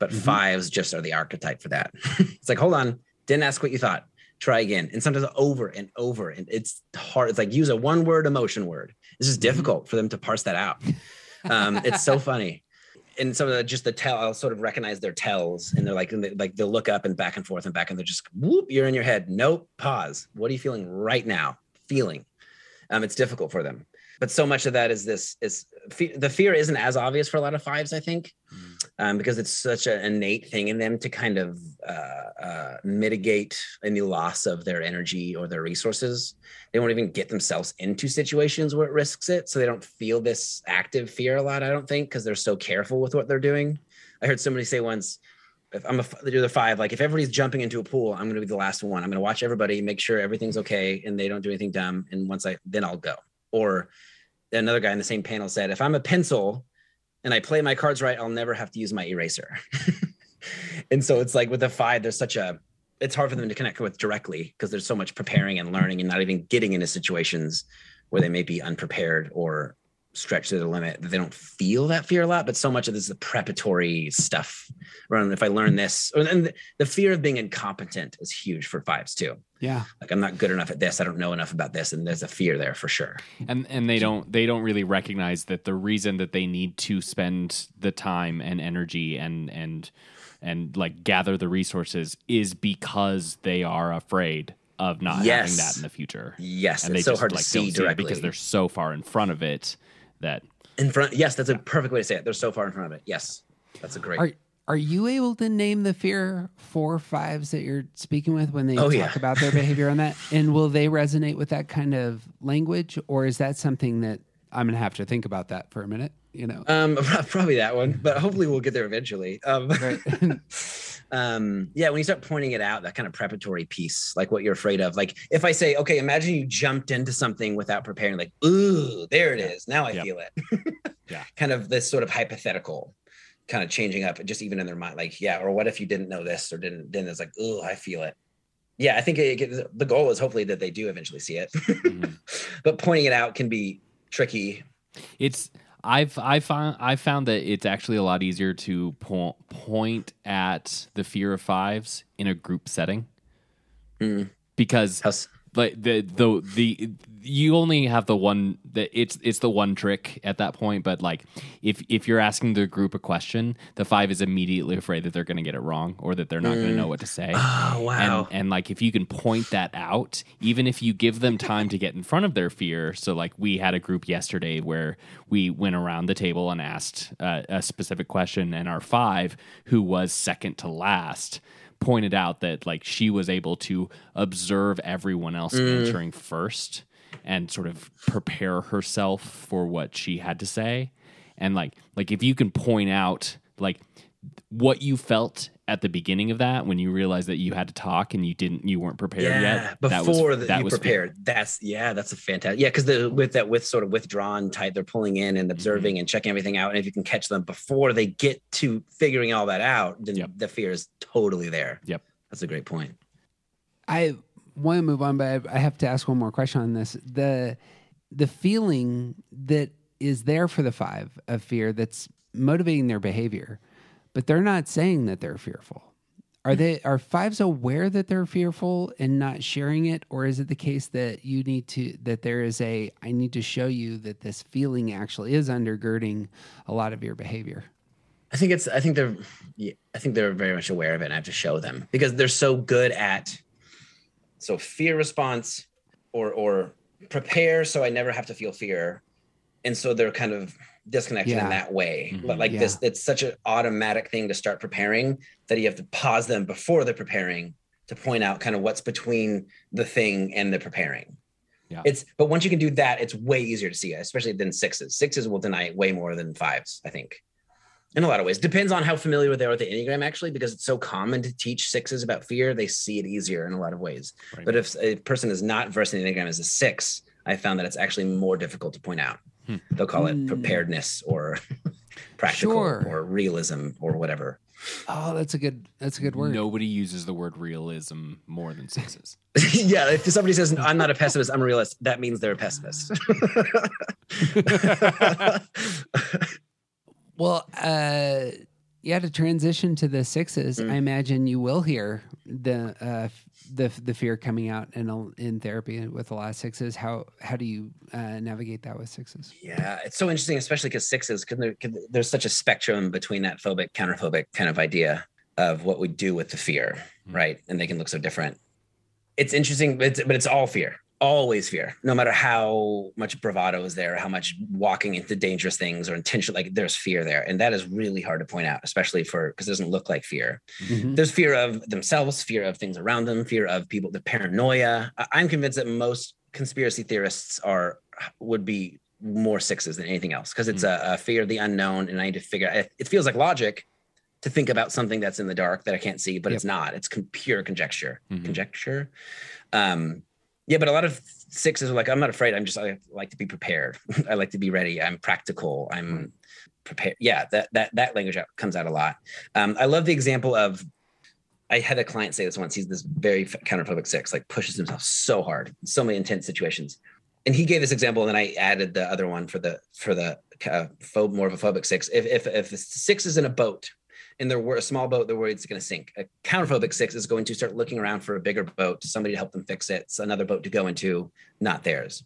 but Mhm. fives just are the archetype for that. it's like, hold on, didn't ask what you thought. Try again, and sometimes over and over, and it's hard. It's like use a one-word emotion word. It's just Mhm. difficult for them to parse that out. Um, it's so funny. And some of the just the tell, I'll sort of recognize their tells, and they're like, and they, like they'll look up and back and forth and back, and they're just whoop, you're in your head. Nope, pause. What are you feeling right now? Feeling. Um, it's difficult for them, but so much of that is this is fe- the fear isn't as obvious for a lot of fives, I think, um, because it's such an innate thing in them to kind of uh, uh, mitigate any loss of their energy or their resources. They won't even get themselves into situations where it risks it, so they don't feel this active fear a lot. I don't think because they're so careful with what they're doing. I heard somebody say once, if I'm a the other five, like if everybody's jumping into a pool, I'm going to be the last one. I'm going to watch everybody, make sure everything's okay, and they don't do anything dumb. And once I, then I'll go. Or another guy in the same panel said, if I'm a pencil and I play my cards right, I'll never have to use my eraser. and so it's like with the five, there's such a, it's hard for them to connect with directly because there's so much preparing and learning and not even getting into situations where they may be unprepared or stretched to the limit that they don't feel that fear a lot. But so much of this is the preparatory stuff around if I learn this, or and the, the fear of being incompetent is huge for fives too. Yeah. Like I'm not good enough at this. I don't know enough about this, and there's a fear there for sure. and and they don't they don't really recognize that the reason that they need to spend the time and energy and and and like gather the resources is because they are afraid of not having that in the future. Yes, and it's they so just hard to like see don't see it directly because they're so far in front of it that in front. Yes, that's a perfect way to say it. They're so far in front of it. Yes, that's a great. Are are you able to name the fear four fives that you're speaking with when they Oh, talk yeah. about their behavior on that? And will they resonate with that kind of language, or is that something that I'm gonna have to think about that for a minute? You know, Um, probably that one, but hopefully we'll get there eventually. Um, Right. um, yeah, when you start pointing it out, that kind of preparatory piece, like what you're afraid of. Like if I say, okay, imagine you jumped into something without preparing, like, ooh, there it is. Now I Yeah. feel it. Yeah. Kind of this sort of hypothetical, kind of changing up, just even in their mind, like, yeah, or what if you didn't know this or didn't? Then it's like, ooh, I feel it. Yeah, I think it, it- the goal is hopefully that they do eventually see it, Mhm. but pointing it out can be tricky. it's I've I found I found that it's actually a lot easier to po- point at the fear of fives in a group setting Mm. because How's, like the the the you only have the one that it's it's the one trick at that point but like if if you're asking the group a question the five is immediately afraid that they're going to get it wrong or that they're not going to know what to say oh wow. and, and like if you can point that out even if you give them time to get in front of their fear so like we had a group yesterday where we went around the table and asked uh, a specific question and our five who was second to last pointed out that like she was able to observe everyone else mm. answering first and sort of prepare herself for what she had to say. And like like if you can point out like what you felt at the beginning of that when you realized that you had to talk and you didn't you weren't prepared yeah, yet that was- before that, that you was prepared. That's yeah, that's a fantastic. Yeah, because the with that with sort of withdrawn type, they're pulling in and mm-hmm. observing and checking everything out. And if you can catch them before they get to figuring all that out, then Yep. the fear is totally there. Yep. That's a great point. I want to move on, but I I have to ask one more question on this. The the feeling that is there for the five of fear that's motivating their behavior, but they're not saying that they're fearful. Are they are fives aware that they're fearful and not sharing it or is it the case that you need to that there is a I need to show you that this feeling actually is undergirding a lot of your behavior? I think it's. I think they're. I think they're very much aware of it. and I have to show them because they're so good at. So fear response, or or prepare so I never have to feel fear, and so they're kind of disconnected Yeah. in that way. Mhm. But like this, it's such an automatic thing to start preparing that you have to pause them before they're preparing to point out kind of what's between the thing and the preparing. Yeah. It's but once you can do that, it's way easier to see, especially than sixes. Sixes will deny it way more than fives, I think. In a lot of ways. Depends on how familiar they are with the Enneagram, actually, because it's so common to teach sixes about fear, they see it easier in a lot of ways. Right. But if a person is not versed in the Enneagram as a six, I found that it's actually more difficult to point out. Hmm. They'll call it Hmm. preparedness or practical Sure. or realism or whatever. Oh, that's a good that's a good word. Nobody uses the word realism more than sixes. yeah, if somebody says I'm not a pessimist, I'm a realist, that means they're a pessimist. Well, uh, yeah, to transition to the sixes, Mm. I imagine you will hear the uh, f- the the fear coming out in in therapy with a lot of sixes. How how do you uh, navigate that with sixes? Yeah, it's so interesting, especially because sixes, because there, 'cause there's such a spectrum between that phobic, counterphobic kind of idea of what we do with the fear, Mhm. right? And they can look so different. It's interesting, but it's, but it's all fear, always fear, no matter how much bravado is there, how much walking into dangerous things or intention, like there's fear there. And that is really hard to point out, especially for because it doesn't look like fear. Mhm. There's fear of themselves, fear of things around them, fear of people, the paranoia. I'm convinced that most conspiracy theorists are would be more sixes than anything else because it's a, a fear of the unknown, and I need to figure. It, it feels like logic to think about something that's in the dark that I can't see, but Yep. it's not. It's con- pure conjecture. Mhm. Conjecture. Um, yeah, but a lot of sixes are like, I'm not afraid. I'm just I like to be prepared. I like to be ready. I'm practical. I'm prepared. Yeah, that that that language out, comes out a lot. Um, I love the example of. I had a client say this once. He's this very counterphobic six, like pushes himself so hard, in so many intense situations. And he gave this example, and then I added the other one for the for the uh, phob, more of a phobic six. If if if the six is in a boat, and they're wor- a small boat, they're worried it's going to sink. A counterphobic six is going to start looking around for a bigger boat, somebody to help them fix it. It's another boat to go into, not theirs.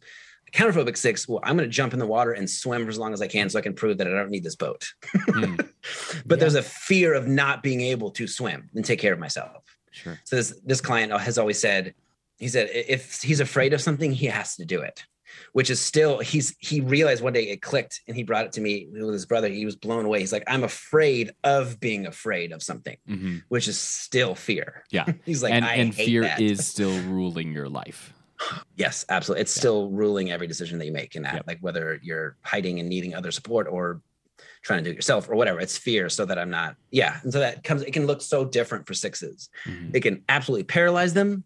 A counterphobic six, well, I'm going to jump in the water and swim for as long as I can so I can prove that I don't need this boat. Hmm, but Yeah. there's a fear of not being able to swim and take care of myself. sure. So this this client has always said, he said if he's afraid of something, he has to do it. Which is still he's he realized one day it clicked and he brought it to me with his brother. He was blown away. He's like, I'm afraid of being afraid of something, hmm which is still fear. Yeah. He's like, and I and fear that. is still ruling your life. yes, absolutely. It's Yeah. still ruling every decision that you make in that, Yep. like whether you're hiding and needing other support or trying to do it yourself or whatever. It's fear so that I'm not, yeah. And so that comes, it can look so different for sixes. Mhm. it can absolutely paralyze them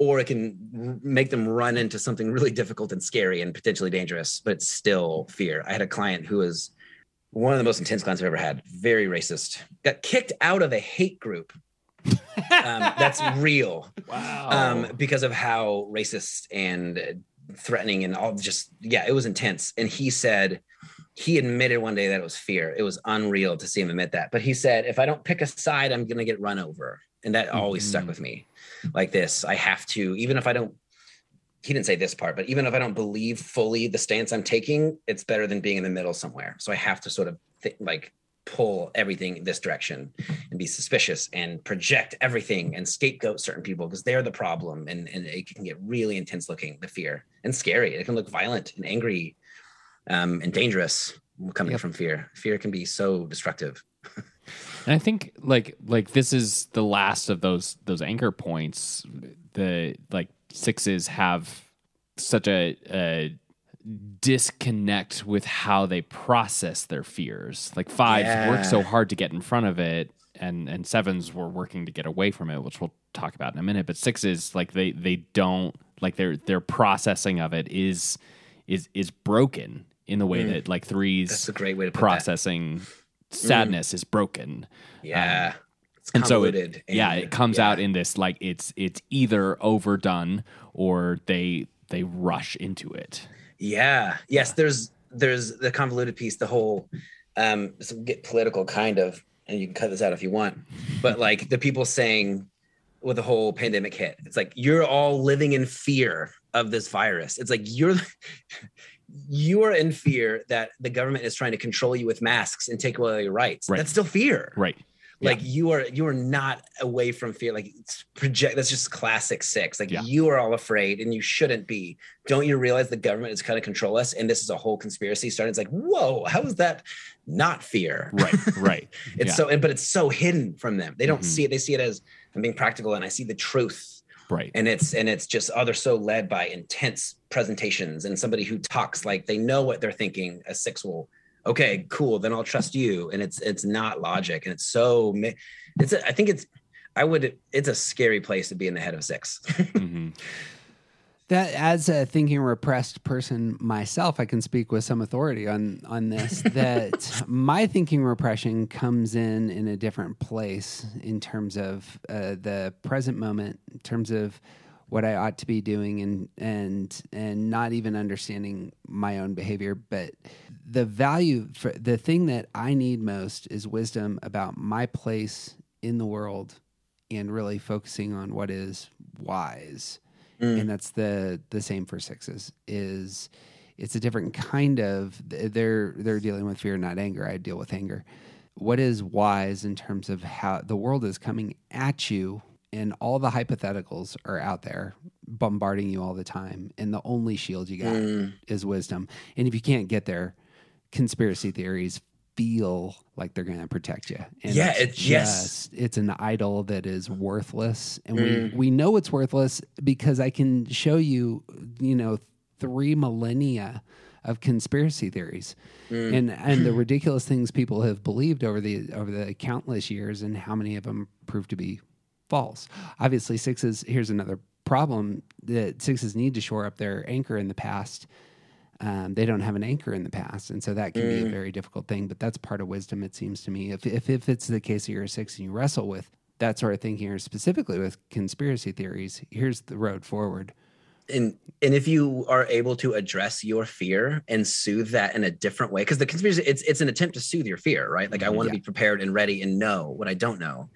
or it can make them run into something really difficult and scary and potentially dangerous but still fear. I had a client who was one of the most intense clients i've ever had very racist got kicked out of a hate group. Um, that's real. Wow. um, because of how racist and threatening and all just yeah it was intense. And he said he admitted one day that it was fear. It was unreal to see him admit that. But he said if i don't pick a side i'm going to get run over. And that always stuck Mhm. with me like this i have to even if i don't he didn't say this part but even if i don't believe fully the stance i'm taking it's better than being in the middle somewhere. So i have to sort of think like pull everything this direction and be suspicious and project everything and scapegoat certain people because they're the problem and, and it can get really intense looking the fear and scary. It can look violent and angry um, and dangerous coming Yep. from fear. Fear can be so destructive And I think like like this is the last of those those anchor points. The like sixes have such a, a disconnect with how they process their fears. Like fives work so hard to get in front of it, and and sevens were working to get away from it, which we'll talk about in a minute. But sixes like they they don't like their their processing of it is is is broken in the way Mm. that like threes that's a great way to processing sadness is broken that yeah it's and so it, convoluted yeah it comes yeah. out in this like it's it's either overdone or they they rush into it Yeah. Yes. There's there's the convoluted piece, the whole um some get political kind of and you can cut this out if you want, but like the people saying with the whole pandemic hit, it's like you're all living in fear of this virus. It's like you're you are in fear that the government is trying to control you with masks and take away your rights. Right. That's still fear. Right. Like you are you are not away from fear. Like it's project that's just classic six. Like Yeah. you are all afraid and you shouldn't be. Don't you realize the government is kind of control us and this is a whole conspiracy starting? It's like, whoa, how is that not fear? Right. Right. It's Yeah. so but it's so hidden from them. They don't Mhm. see it. They see it as I'm being practical and I see the truth. Right. And it's and it's just oh, they're so led by intense presentations and somebody who talks like they know what they're thinking. A six will okay, cool, then I'll trust you. And it's it's not logic. And it's so it's a, I think it's I would it's a scary place to be in the head of six. Mhm. That as a thinking repressed person myself, I can speak with some authority on on this. that my thinking repression comes in in a different place in terms of uh, the present moment, in terms of what I ought to be doing, and and and not even understanding my own behavior, but the value for the thing that I need most is wisdom about my place in the world, and really focusing on what is wise Mm. and that's the the same for sixes is it's a different kind of they're they're dealing with fear not anger i deal with anger what is wise in terms of how the world is coming at you and all the hypotheticals are out there bombarding you all the time and the only shield you got Mm. is wisdom and if you can't get there conspiracy theories feel like they're going to protect you and Yeah, it's- yes. just- it's an idol that is worthless and Mm. we we know it's worthless because i can show you you know three millennia of conspiracy theories Mm. and and the ridiculous things people have believed over the over the countless years and how many of them prove to be false obviously sixes here's another problem that sixes need to shore up their anchor in the past um, they don't have an anchor in the past, and so that can be a Mm. very difficult thing. But that's part of wisdom, it seems to me. If if, if it's the case that you're a six and you wrestle with that sort of thinking, or specifically with conspiracy theories, here's the road forward. And and if you are able to address your fear and soothe that in a different way because the conspiracy it's it's an attempt to soothe your fear right like i want to Yeah. be prepared and ready and know what i don't know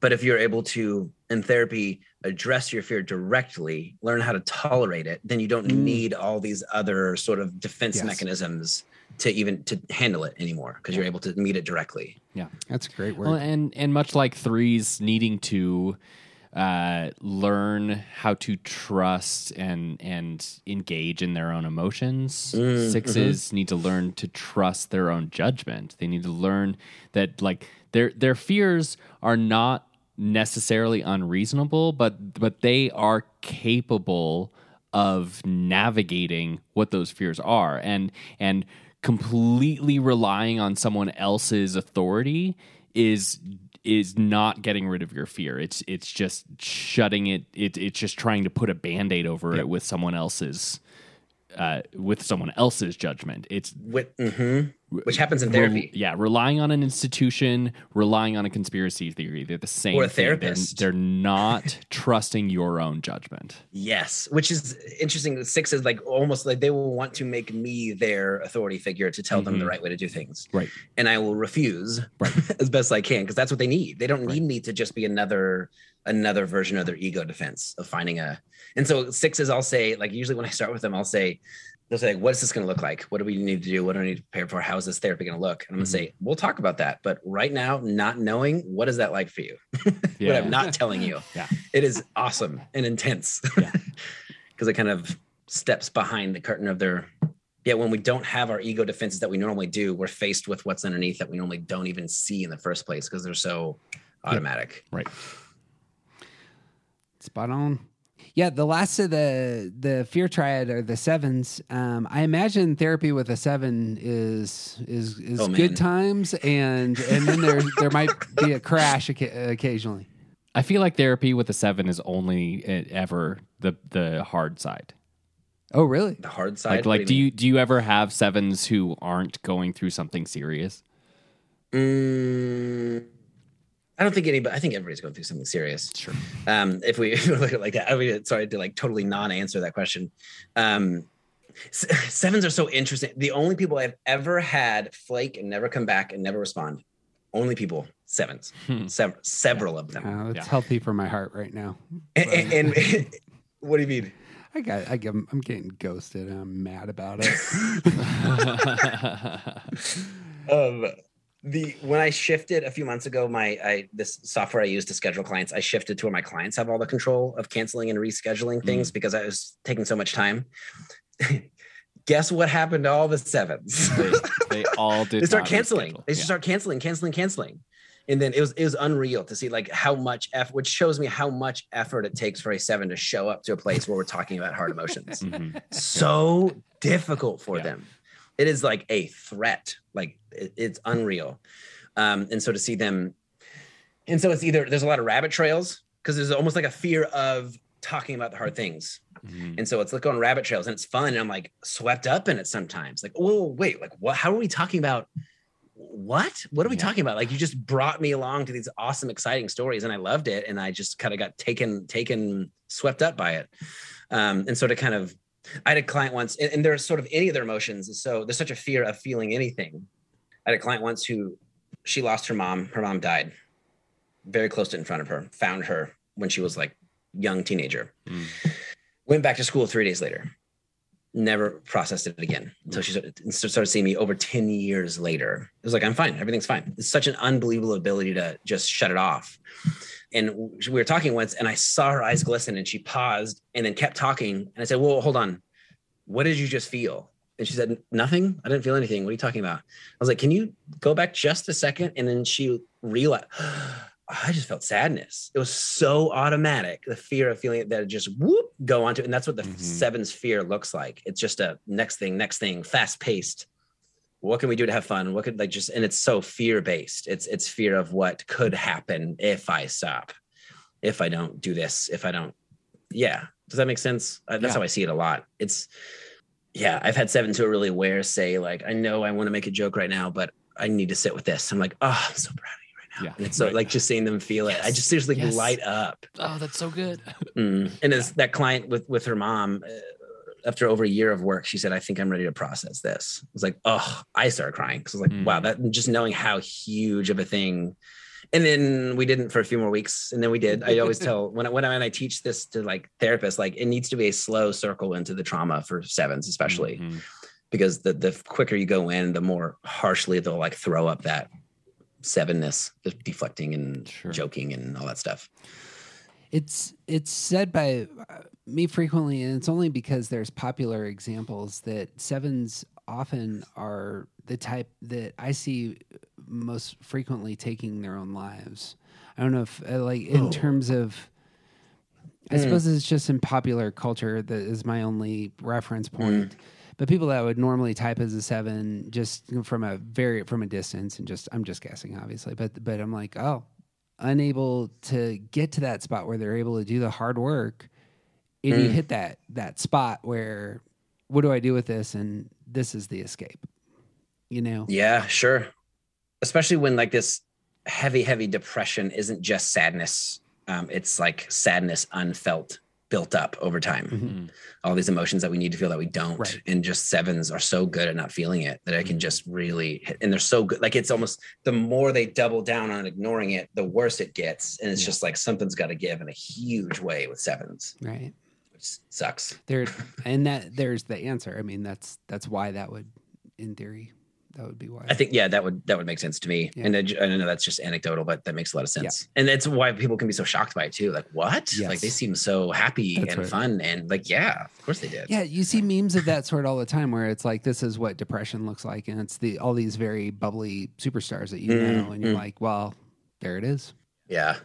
but if you're able to in therapy address your fear directly learn how to tolerate it then you don't Mm. need all these other sort of defense Yes. mechanisms to even to handle it anymore because you're able to meet it directly Yeah, That's a great word. Well, and and much like threes needing to uh, learn how to trust and and engage in their own emotions, Mm, 6s need to learn to trust their own judgment. They need to learn that like their their fears are not necessarily unreasonable, but but they are capable of navigating what those fears are. And and completely relying on someone else's authority is is not getting rid of your fear. It's it's just shutting it, it it's just trying to put a band-aid over it with someone else's uh, with someone else's judgment. It's With, mhm. Which happens in therapy yeah, relying on an institution, relying on a conspiracy theory. They're the same. Or a thing. They're- therapist. They're, not trusting your own judgment. Yes, which is interesting. Six is like almost like they will want to make me their authority figure to tell them the Mhm. right way to do things. Right. And I will refuse Right. as best I can because that's what they need. They don't Right. need me to just be another another version of their ego defense of finding a. And so sixes, I'll say like usually when I start with them, I'll say they'll say, "What is this going to look like? What do we need to do? What do I need to prepare for? How is this therapy going to look?" And I'm going to mm-hmm. say, "We'll talk about that." But right now, not knowing what is that like for you? Yeah. what I'm not telling you. Yeah. It is awesome and intense. Yeah. Because it kind of steps behind the curtain of their yeah, when we don't have our ego defenses that we normally do, we're faced with what's underneath that we normally don't even see in the first place because they're so automatic. Right. Spot on. Yeah, the last of the the fear triad are the sevens. Um, I imagine therapy with a seven is is is Oh, man. good times, and and then there there might be a crash occasionally. I feel like therapy with a seven is only uh, ever the the hard side. Oh, really? The hard side. Like like do you do you ever have sevens who aren't going through something serious? Mm, I don't think anybody. I think everybody's going through something serious. Sure. Um, if we if we look at it like that, I mean, sorry to like totally non-answer that question. Um, sevens are so interesting. The only people I've ever had flake and never come back and never respond. Only people sevens, Sev- several of them. Uh, it's Yeah. healthy for my heart right now. And, and- and- what do you mean? I got, I get, I'm getting ghosted. and I'm mad about it. um the when I shifted a few months ago, my I this software I use to schedule clients, I shifted to where my clients have all the control of canceling and rescheduling things because I was taking so much time. Guess what happened to all the sevens? they, they all did. they start canceling. reschedule. They just Yeah. start canceling, canceling, canceling. And then it was it was unreal to see like how much effort, which shows me how much effort it takes for a seven to show up to a place where we're talking about hard emotions. Mhm. so difficult for Yeah. them. It is like a threat. Like it- it's unreal. Um, and so to see them, and so it's either there's a lot of rabbit trails because there's almost like a fear of talking about the hard things. Mhm. And so it's like on rabbit trails and it's fun. And I'm like swept up in it sometimes. Like, whoa, wait, like what? How are we talking about? What? What are we Yeah. talking about? Like you just brought me along to these awesome, exciting stories, and I loved it. And I just kind of got taken, taken, swept up by it. Um, and so to kind of, I had a client once, and, and there's sort of any of their emotions. So there's such a fear of feeling anything. I had a client once who she lost her mom. Her mom died very close to in front of her. Found her when she was like young teenager. Mm. Went back to school three days later. Never processed it again until she started, started seeing me over 10 years later. It was like, I'm fine. Everything's fine. It's such an unbelievable ability to just shut it off. And we were talking once, and I saw her eyes glisten, and she paused and then kept talking. And I said, Well, hold on. What did you just feel? And she said, Nothing. I didn't feel anything. What are you talking about? I was like, Can you go back just a second? And then she realized, I just felt sadness. It was so automatic. The fear of feeling it that it just whoop go onto it. And that's what the Mhm. sevens fear looks like. It's just a next thing, next thing, fast paced. What can we do to have fun? What could like just and it's so fear based. It's it's fear of what could happen if I stop, if I don't do this, if I don't. Yeah. Does that make sense? That's Yeah. how I see it a lot. It's yeah, I've had sevens who are really aware say, like, I know I want to make a joke right now, but I need to sit with this. I'm like, oh, I'm so proud of you right now. Yeah, And it's so right. like just seeing them feel it. I just seriously Yes. light up. Oh, that's so good. Mm. And as that client with with her mom, uh, after over a year of work, she said, "I think I'm ready to process this." I was like, "Oh!" I started crying because I was like, Mm. "Wow!" That just knowing how huge of a thing. And then we didn't for a few more weeks, and then we did. I always tell when I, when I, when I teach this to like therapists, like it needs to be a slow circle into the trauma for sevens, especially Mhm. because the the quicker you go in, the more harshly they'll like throw up that sevenness, just deflecting and Sure. joking and all that stuff. It's it's said by uh, me frequently, and it's only because there's popular examples that sevens often are the type that I see most frequently taking their own lives. I don't know if uh, like in Oh. terms of. I Mm. suppose it's just in popular culture that is my only reference Mm. point. But people that would normally type as a seven, just from a very from a distance, and just I'm just guessing, obviously. But but I'm like, oh, unable to get to that spot where they're able to do the hard work and you Mm. hit that that spot where what do i do with this and this is the escape you know Yeah, sure. Especially when like this heavy, heavy depression isn't just sadness. Um, it's like sadness unfelt, built up over time. Mhm. All these emotions that we need to feel that we don't. Right. And just sevens are so good at not feeling it that I can just really hit, and they're so good. Like it's almost the more they double down on ignoring it, the worse it gets. And it's Yeah. just like something's got to give in a huge way with sevens, right which sucks. there and that there's the answer i mean that's that's why that would in theory that would be why I think yeah, that would that would make sense to me. Yeah. And I, I know that's just anecdotal, but that makes a lot of sense. And that's why people can be so shocked by it too. Like what? Yes. Like they seem so happy That's and right. fun and like yeah, of course they did. yeah you see memes of that sort all the time where it's like this is what depression looks like and it's the all these very bubbly superstars that you Mm, know and you're mm. like well there it is Yeah,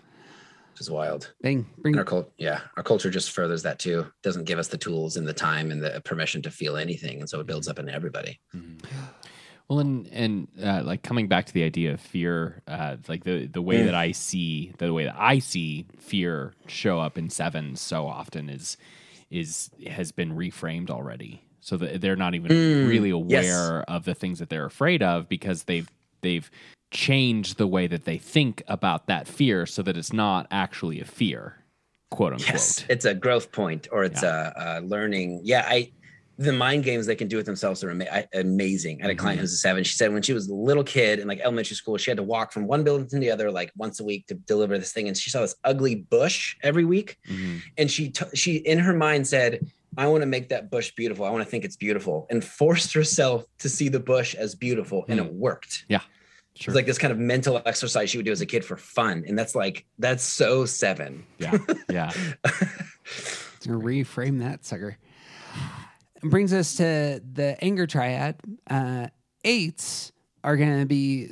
is wild. bing bring And our cult, yeah, our culture just furthers that too. Doesn't give us the tools and the time and the permission to feel anything, and so it builds up in everybody. Mhm. Well, and and uh, like coming back to the idea of fear, uh, like the the way Mm. that I see the way that I see fear show up in sevens so often is is has been reframed already, so that they're not even Mm, really yes. aware of the things that they're afraid of because they've they've changed the way that they think about that fear, so that it's not actually a fear, quote unquote. Yes, it's a growth point or it's a, a learning. Yeah, I the mind games they can do with themselves are ama- amazing. I had a client Mhm. who's a seven. She said when she was a little kid in like elementary school, she had to walk from one building to the other like once a week to deliver this thing, and she saw this ugly bush every week, Mhm. and she t- she in her mind said. I want to make that bush beautiful. I want to think it's beautiful, and forced herself to see the bush as beautiful, and it worked. Sure. It's like this kind of mental exercise she would do as a kid for fun, and that's like that's so seven. yeah. Yeah. To reframe that sucker. Brings us to the anger triad. Uh, eights are going to be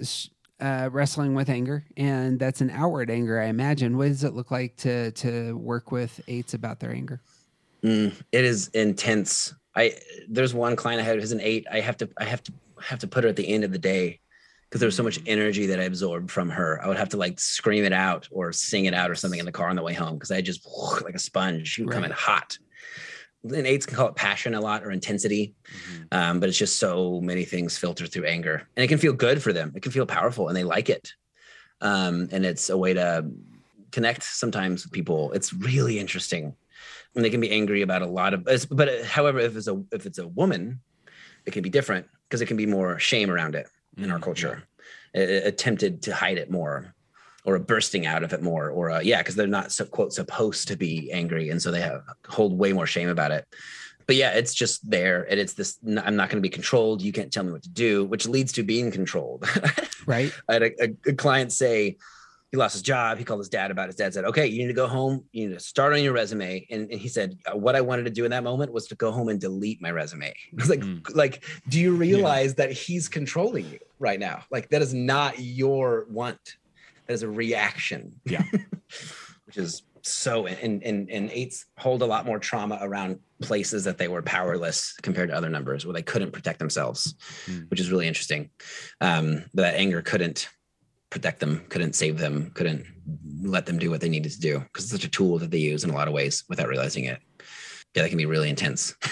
uh, wrestling with anger, and that's an outward anger, I imagine. What does it look like to to work with eights about their anger? Mm, it is intense. I there's one client I had who's an eight. I have to I have to have to put her at the end of the day because there was so much energy that I absorbed from her. I would have to like scream it out or sing it out or something in the car on the way home because I just like a sponge. She would come in hot. And eights can call it passion a lot or intensity, um, but it's just so many things filter through anger, and it can feel good for them. It can feel powerful, and they like it. Um, and it's a way to connect sometimes with people. It's really interesting and they can be angry about a lot of but however if it's a if it's a woman it can be different because it can be more shame around it in our Mm, culture a- attempted to hide it more or a bursting out of it more or a, yeah because they're not so quote supposed to be angry. And so they have hold way more shame about it. But yeah it's just there and it's this i'm not going to be controlled. You can't tell me what to do which leads to being controlled. Right? I had a, a, a client say he lost his job. He called his dad about it. his dad said, okay, you need to go home. You need to start on your resume. And, and he said, uh, what I wanted to do in that moment was to go home and delete my resume. Like, Mm. like, do you realize that he's controlling you right now? Like that is not your want. That is a reaction. Yeah. Which is so, and, and, and eights hold a lot more trauma around places that they were powerless compared to other numbers where they couldn't protect themselves, Mm. which is really interesting. Um, but that anger couldn't protect them, couldn't save them, couldn't let them do what they needed to do because it's such a tool that they use in a lot of ways without realizing it. Yeah, that can be really intense.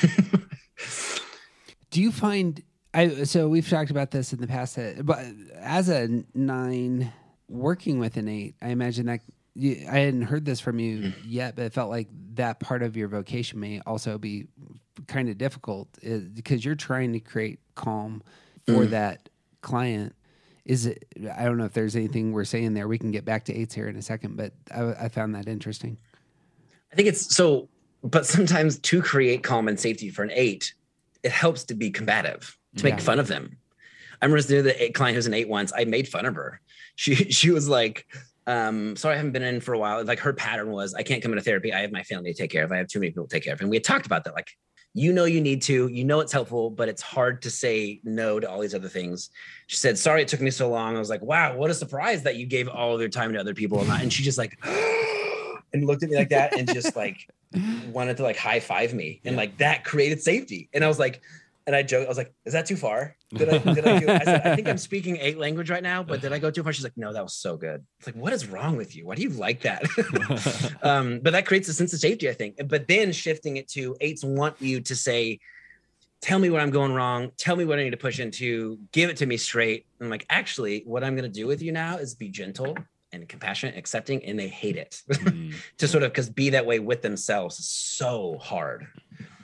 Do you find I so we've talked about this in the past that but as a nine working with an eight, I imagine that you, I hadn't heard this from you mm. yet, but it felt like that part of your vocation may also be kind of difficult uh, is, because you're trying to create calm for Mm. that client. Is it? I don't know if there's anything we're saying there. We can get back to eights here in a second, but I, I found that interesting. I think it's so, but sometimes to create calm and safety for an eight, it helps to be combative, to make Yeah. fun of them. I remember to the eight client who's an eight once. I made fun of her. She she was like, um, sorry, I haven't been in for a while. Like her pattern was, I can't come into therapy. I have my family to take care of. I have too many people to take care of. And we had talked about that. Like, you know, you need to, you know, it's helpful, but it's hard to say no to all these other things. She said, sorry, it took me so long. I was like, wow, what a surprise that you gave all of your time to other people. And she just like, and looked at me like that and just like wanted to like high five me. And like that created safety. And I was like, and I joked, I was like, is that too far? Did I, did I, do, I said, I think I'm speaking eight language right now, but did I go too far? She's like, no, that was so good. It's like, what is wrong with you? Why do you like that? um, but that creates a sense of safety, I think. But then shifting it to eights want you to say, tell me what I'm going wrong. Tell me what I need to push into. Give it to me straight. I'm like, actually, what I'm going to do with you now is be gentle and compassionate, accepting, and they hate it. Mm. to sort of because be that way with themselves is so hard.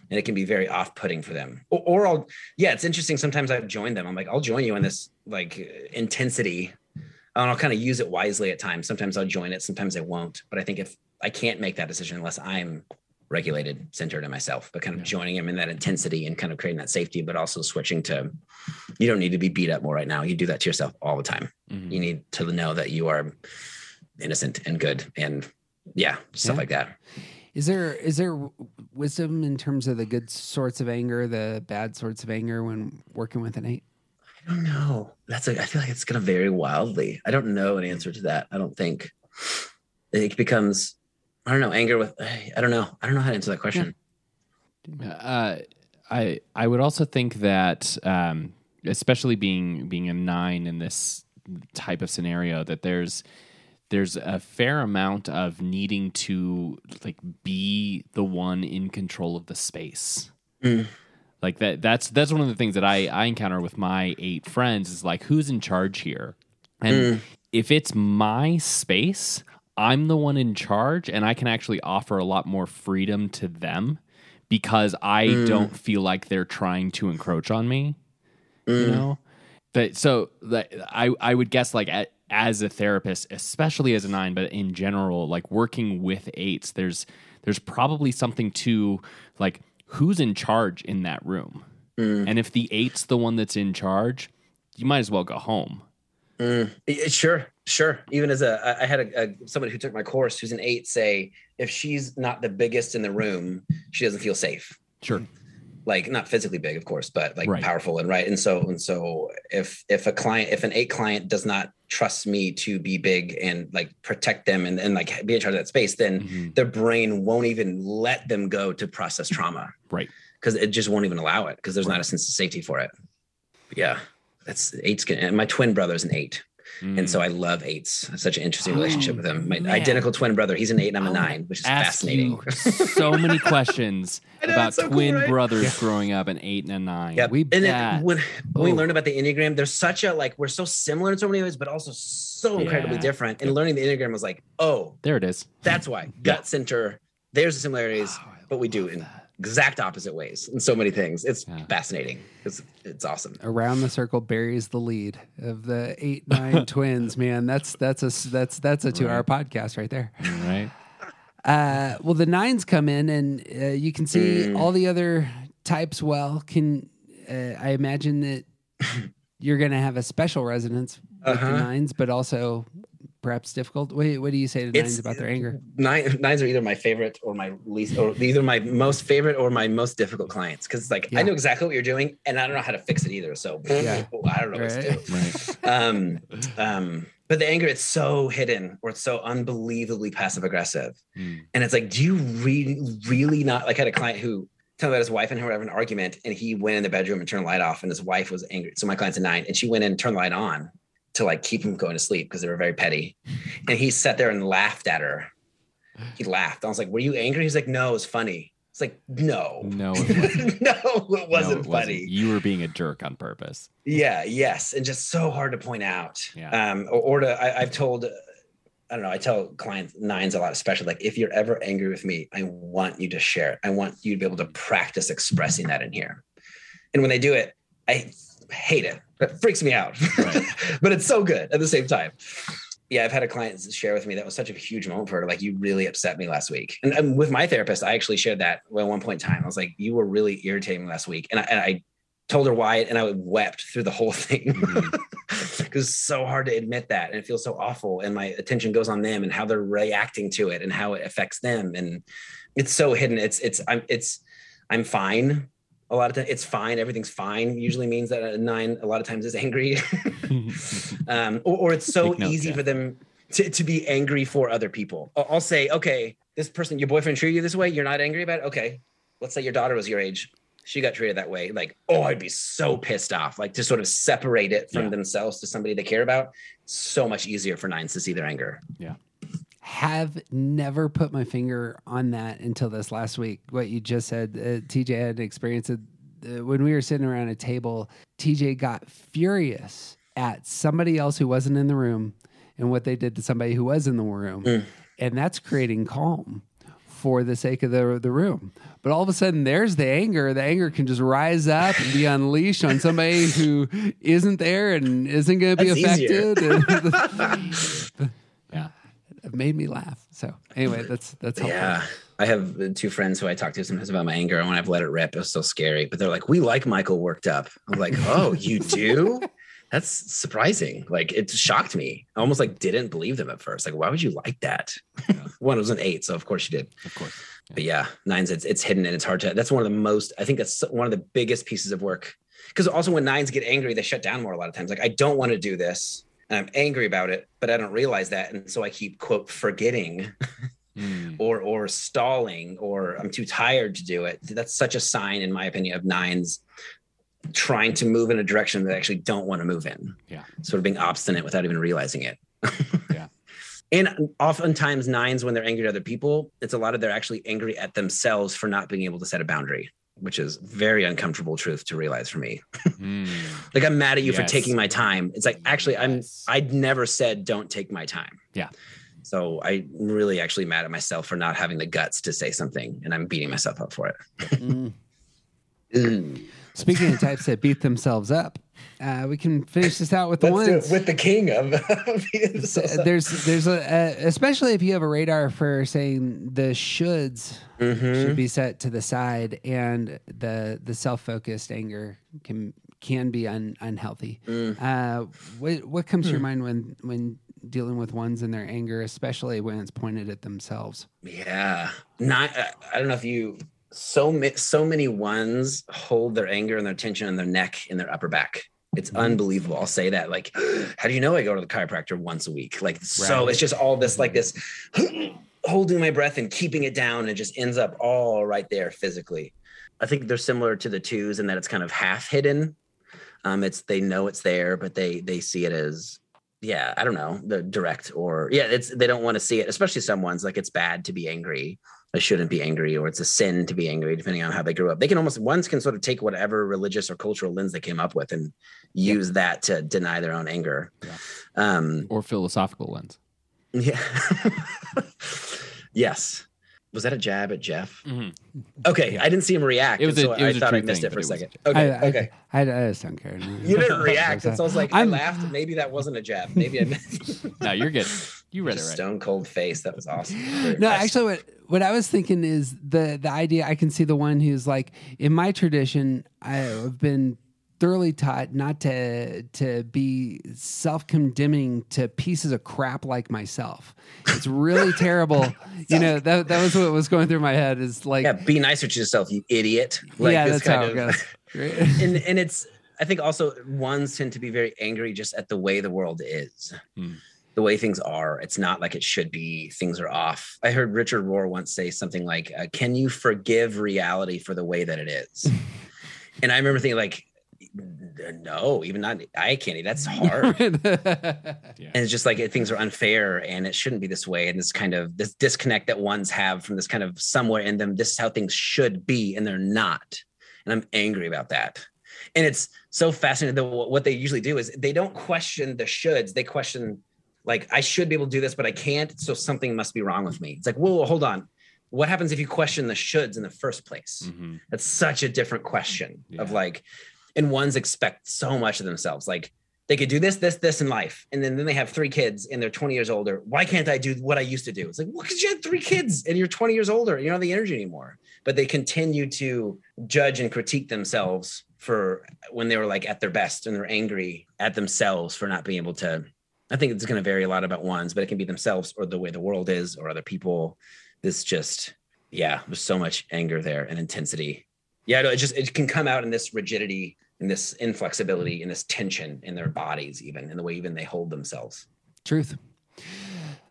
And it can be very off-putting for them. Or, or I'll, yeah, it's interesting. Sometimes I've joined them. I'm like, I'll join you in this like intensity, and I'll kind of use it wisely at times. Sometimes I'll join it, sometimes I won't. But I think if I can't make that decision unless I'm regulated, centered in myself, but kind of Yeah. joining him in that intensity and kind of creating that safety, but also switching to, you don't need to be beat up more right now. You do that to yourself all the time. Mhm. You need to know that you are innocent and good and yeah, stuff Yeah. like that. Is there is there wisdom in terms of the good sorts of anger, the bad sorts of anger when working with an eight? I don't know. That's a, I feel like it's going to vary wildly. I don't know an answer to that. I don't think it becomes, I don't know, anger with, I don't know. I don't know how to answer that question. Uh, I I would also think that, um, especially being being a nine in this type of scenario, that there's there's a fair amount of needing to like be the one in control of the space. Mm. Like that that's that's one of the things that I I encounter with my eight friends is like who's in charge here, and Mm. if it's my space, I'm the one in charge, and I can actually offer a lot more freedom to them because I Mm. don't feel like they're trying to encroach on me. You Mm. know, but so that I I would guess like a as a therapist, especially as a nine, but in general, like working with eights, there's there's probably something to like who's in charge in that room, Mm. and if the eight's the one that's in charge, you might as well go home. Mm, sure, sure. Even as a, I had a, a somebody who took my course who's an eight say if she's not the biggest in the room, she doesn't feel safe. Sure. Like not physically big, of course, but like Right. powerful and right. And so and so if if a client if an eight client does not trust me to be big and like protect them and, and like be in charge of that space, then Mhm. their brain won't even let them go to process trauma Right. because it just won't even allow it because there's not a sense of safety for it. But yeah, that's eight's good. And my twin brother's an eight. And so I love eights. Such an interesting relationship with him. My Mm. man. identical twin brother, he's an eight and I'm a nine, which is fascinating. so many questions know, about so cool, twin right? brothers growing up, an eight and a nine. Yep. We and then when, when we Oh. learned about the Enneagram, there's such a like we're so similar in so many ways, but also so incredibly Yeah. different. And learning the Enneagram was like, oh, There it is. that's why. Gut center, there's the similarities, Oh, but we do in that. Exact opposite ways in so many things. It's Yeah. fascinating. It's it's awesome. Around the circle buries the lead of the eight nine twins. Man, that's that's a that's that's a two hour podcast right there. Right. Uh, well, the nines come in, and uh, you can see Mm. all the other types. Well, can uh, I imagine that you're going to have a special resonance with the Uh-huh. nines, but also perhaps difficult. What, what do you say to nines It's- about their anger? Nine, nines are either my favorite or my least, or either my most favorite or my most difficult clients. Because it's like Yeah. I know exactly what you're doing, and I don't know how to fix it either. So Yeah. I don't know what to do. Right. Right. um, um, but the anger, it's so hidden or it's so unbelievably passive aggressive. Mm. And it's like, do you really, really not? Like, I had a client who told me about his wife and her having an argument, and he went in the bedroom and turned the light off, and his wife was angry. So my client's a nine, and she went in and turned the light on to like keep him going to sleep because they were very petty. And he sat there and laughed at her. He laughed. I was like, "Were you angry?" He's like, "No, it was funny." It's like, "No, No, it wasn't. no, it wasn't No, it funny." You were being a jerk on purpose. Yeah, yes, and just so hard to point out. Yeah. Um, or, or to I, I've told, uh, I don't know, I tell clients nines a lot, especially like if you're ever angry with me, I want you to share it. I want you to be able to practice expressing that in here. And when they do it, I hate it. It freaks me out, Right. but it's so good at the same time. Yeah, I've had a client share with me that was such a huge moment for her. Like, you really upset me last week. And, and with my therapist, I actually shared that at one point in time. I was like, you were really irritating me last week. And I, and I told her why, and I wept through the whole thing mm-hmm. because it's so hard to admit that. And it feels so awful. And my attention goes on them and how they're reacting to it and how it affects them. And it's so hidden. It's, it's, I'm, it's, I'm fine. A lot of times it's fine. Everything's fine usually means that a nine a lot of times is angry. um, or, or it's so notes, easy yeah. for them to, to be angry for other people. I'll, I'll say, okay, this person, your boyfriend treated you this way. You're not angry about it. Okay. Let's say your daughter was your age. She got treated that way. Like, oh, I'd be so pissed off. Like to sort of separate it from Yeah. themselves to somebody they care about. So much easier for nines to see their anger. Have never put my finger on that until this last week. What you just said, uh, TJ had experienced it uh, when we were sitting around a table. TJ got furious at somebody else who wasn't in the room and what they did to somebody who was in the room, Mm. and that's creating calm for the sake of the the room. But all of a sudden, there's the anger. The anger can just rise up and be unleashed on somebody who isn't there and isn't going to be That's affected. yeah. made me laugh. So anyway, that's that's helpful. Yeah. I have two friends who I talk to sometimes about my anger. And when I've let it rip, it was so scary. But they're like, we like Michael worked up. I'm like, oh, you do? That's surprising. Like it shocked me. I almost like didn't believe them at first. Like, why would you like that? One was an eight, so of course you did. Of course. But yeah, nines, it's it's hidden and it's hard to. That's one of the most. I think that's one of the biggest pieces of work. Because also when nines get angry, they shut down more a lot of times. Like I don't want to do this, and I'm angry about it, but I don't realize that, and so I keep quote forgetting Mm. or or stalling or I'm too tired to do it. That's such a sign, in my opinion, of nines trying to move in a direction that they actually don't want to move in. Yeah. Sort of being obstinate without even realizing it. Yeah. And oftentimes nines, when they're angry at other people, it's a lot of they're actually angry at themselves for not being able to set a boundary, which is very uncomfortable truth to realize for me. Mm. Like I'm mad at you for taking my time. It's like actually I'm I'd never said don't take my time. Yeah. So I'm really actually mad at myself for not having the guts to say something, and I'm beating myself up for it. Mm. Speaking of types that beat themselves up, uh, we can finish this out with the ones. with the king of. So, there's there's a, a especially if you have a radar for saying the shoulds Mhm. should be set to the side and the the self focused anger can can be un, unhealthy. Mm. Uh, what what comes to Hmm. your mind when when dealing with ones and their anger, especially when it's pointed at themselves? Yeah, not. I don't know if you. So ma- so many ones hold their anger and their tension in their neck and their upper back. It's Mm-hmm. unbelievable. I'll say that. Like, how do you know I go to the chiropractor once a week? Like, so it's just all this, like this, holding my breath and keeping it down, and it just ends up all right there physically. I think they're similar to the twos in that it's kind of half hidden. Um, it's they know it's there, but they they see it as yeah, I don't know, the direct or yeah, it's they don't want to see it, especially some ones like it's bad to be angry. I shouldn't be angry, or it's a sin to be angry, depending on how they grew up. They can almost ones can sort of take whatever religious or cultural lens they came up with and use that to deny their own anger. Um, or philosophical ones. yeah. yes. Was that a jab at Jeff? Mhm. Okay, I didn't see him react. It was and a- so it was I a thought I missed thing, it for but a second. Okay, I, I, okay. I, I just don't care. You didn't react, and so I was like, i I'm- laughed. Maybe that wasn't a jab. Maybe I missed. No, you're good. You read it Just right. Stone cold face. That was awesome. Very No, impressed. actually, what what I was thinking is the the idea. I can see the one who's like, in my tradition, I've been thoroughly taught not to to be self condemning to pieces of crap like myself. It's really terrible. You know that that was what was going through my head. Is like, yeah, be nicer to yourself, you idiot. Like yeah, this that's how kind it of- goes. Right? and and it's I think also ones tend to be very angry just at the way the world is. Hmm. The way things are, it's not like it should be. Things are off. I heard Richard Rohr once say something like, uh, "Can you forgive reality for the way that it is?" and I remember thinking, like, no, even not. I can't. That's hard. and it's just like things are unfair and it shouldn't be this way and this kind of this disconnect that ones have from this kind of somewhere in them this is how things should be and they're not and i'm angry about that and it's so fascinating that what they usually do is they don't question the shoulds they question like i should be able to do this but i can't so something must be wrong with me it's like whoa, whoa hold on what happens if you question the shoulds in the first place Mhm. that's such a different question of like, and ones expect so much of themselves. Like they could do this, this, this in life. And then, then they have three kids and they're 20 years older. Why can't I do what I used to do? It's like, well, because you had three kids and you're 20 years older. You don't have the energy anymore. But they continue to judge and critique themselves for when they were like at their best and they're angry at themselves for not being able to. I think it's going to vary a lot about ones, but it can be themselves or the way the world is or other people. This just, yeah, there's so much anger there and intensity yeah no, it just it can come out in this rigidity in this inflexibility in this tension in their bodies even in the way even they hold themselves Truth.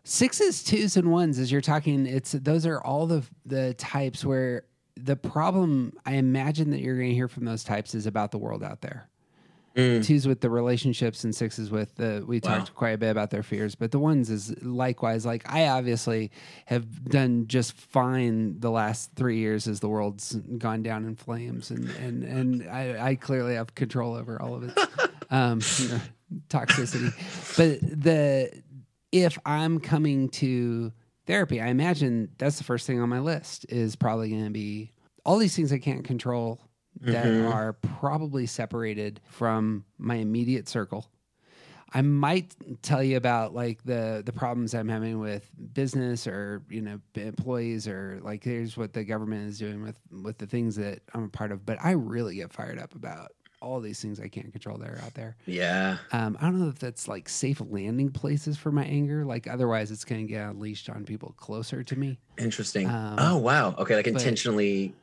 Sixes, twos, and ones, as you're talking, it's those are all the the types where the problem I imagine that you're going to hear from those types is about the world out there. Mm. Twos with the relationships and sixes with the we Wow. talked quite a bit about their fears, but the ones is likewise. Like I obviously have done just fine the last three years as the world's gone down in flames, and and and I, I clearly have control over all of it. um, you know, toxicity, but the if I'm coming to therapy, I imagine that's the first thing on my list is probably going to be all these things I can't control that Mhm. are probably separated from my immediate circle. I might tell you about like the the problems I'm having with business or you know employees or like here's what the government is doing with with the things that I'm a part of. But I really get fired up about all these things I can't control that are out there. yeah Um, I don't know if that's like safe landing places for my anger. Like otherwise, it's going to get unleashed on people closer to me. interesting Um, oh wow okay like intentionally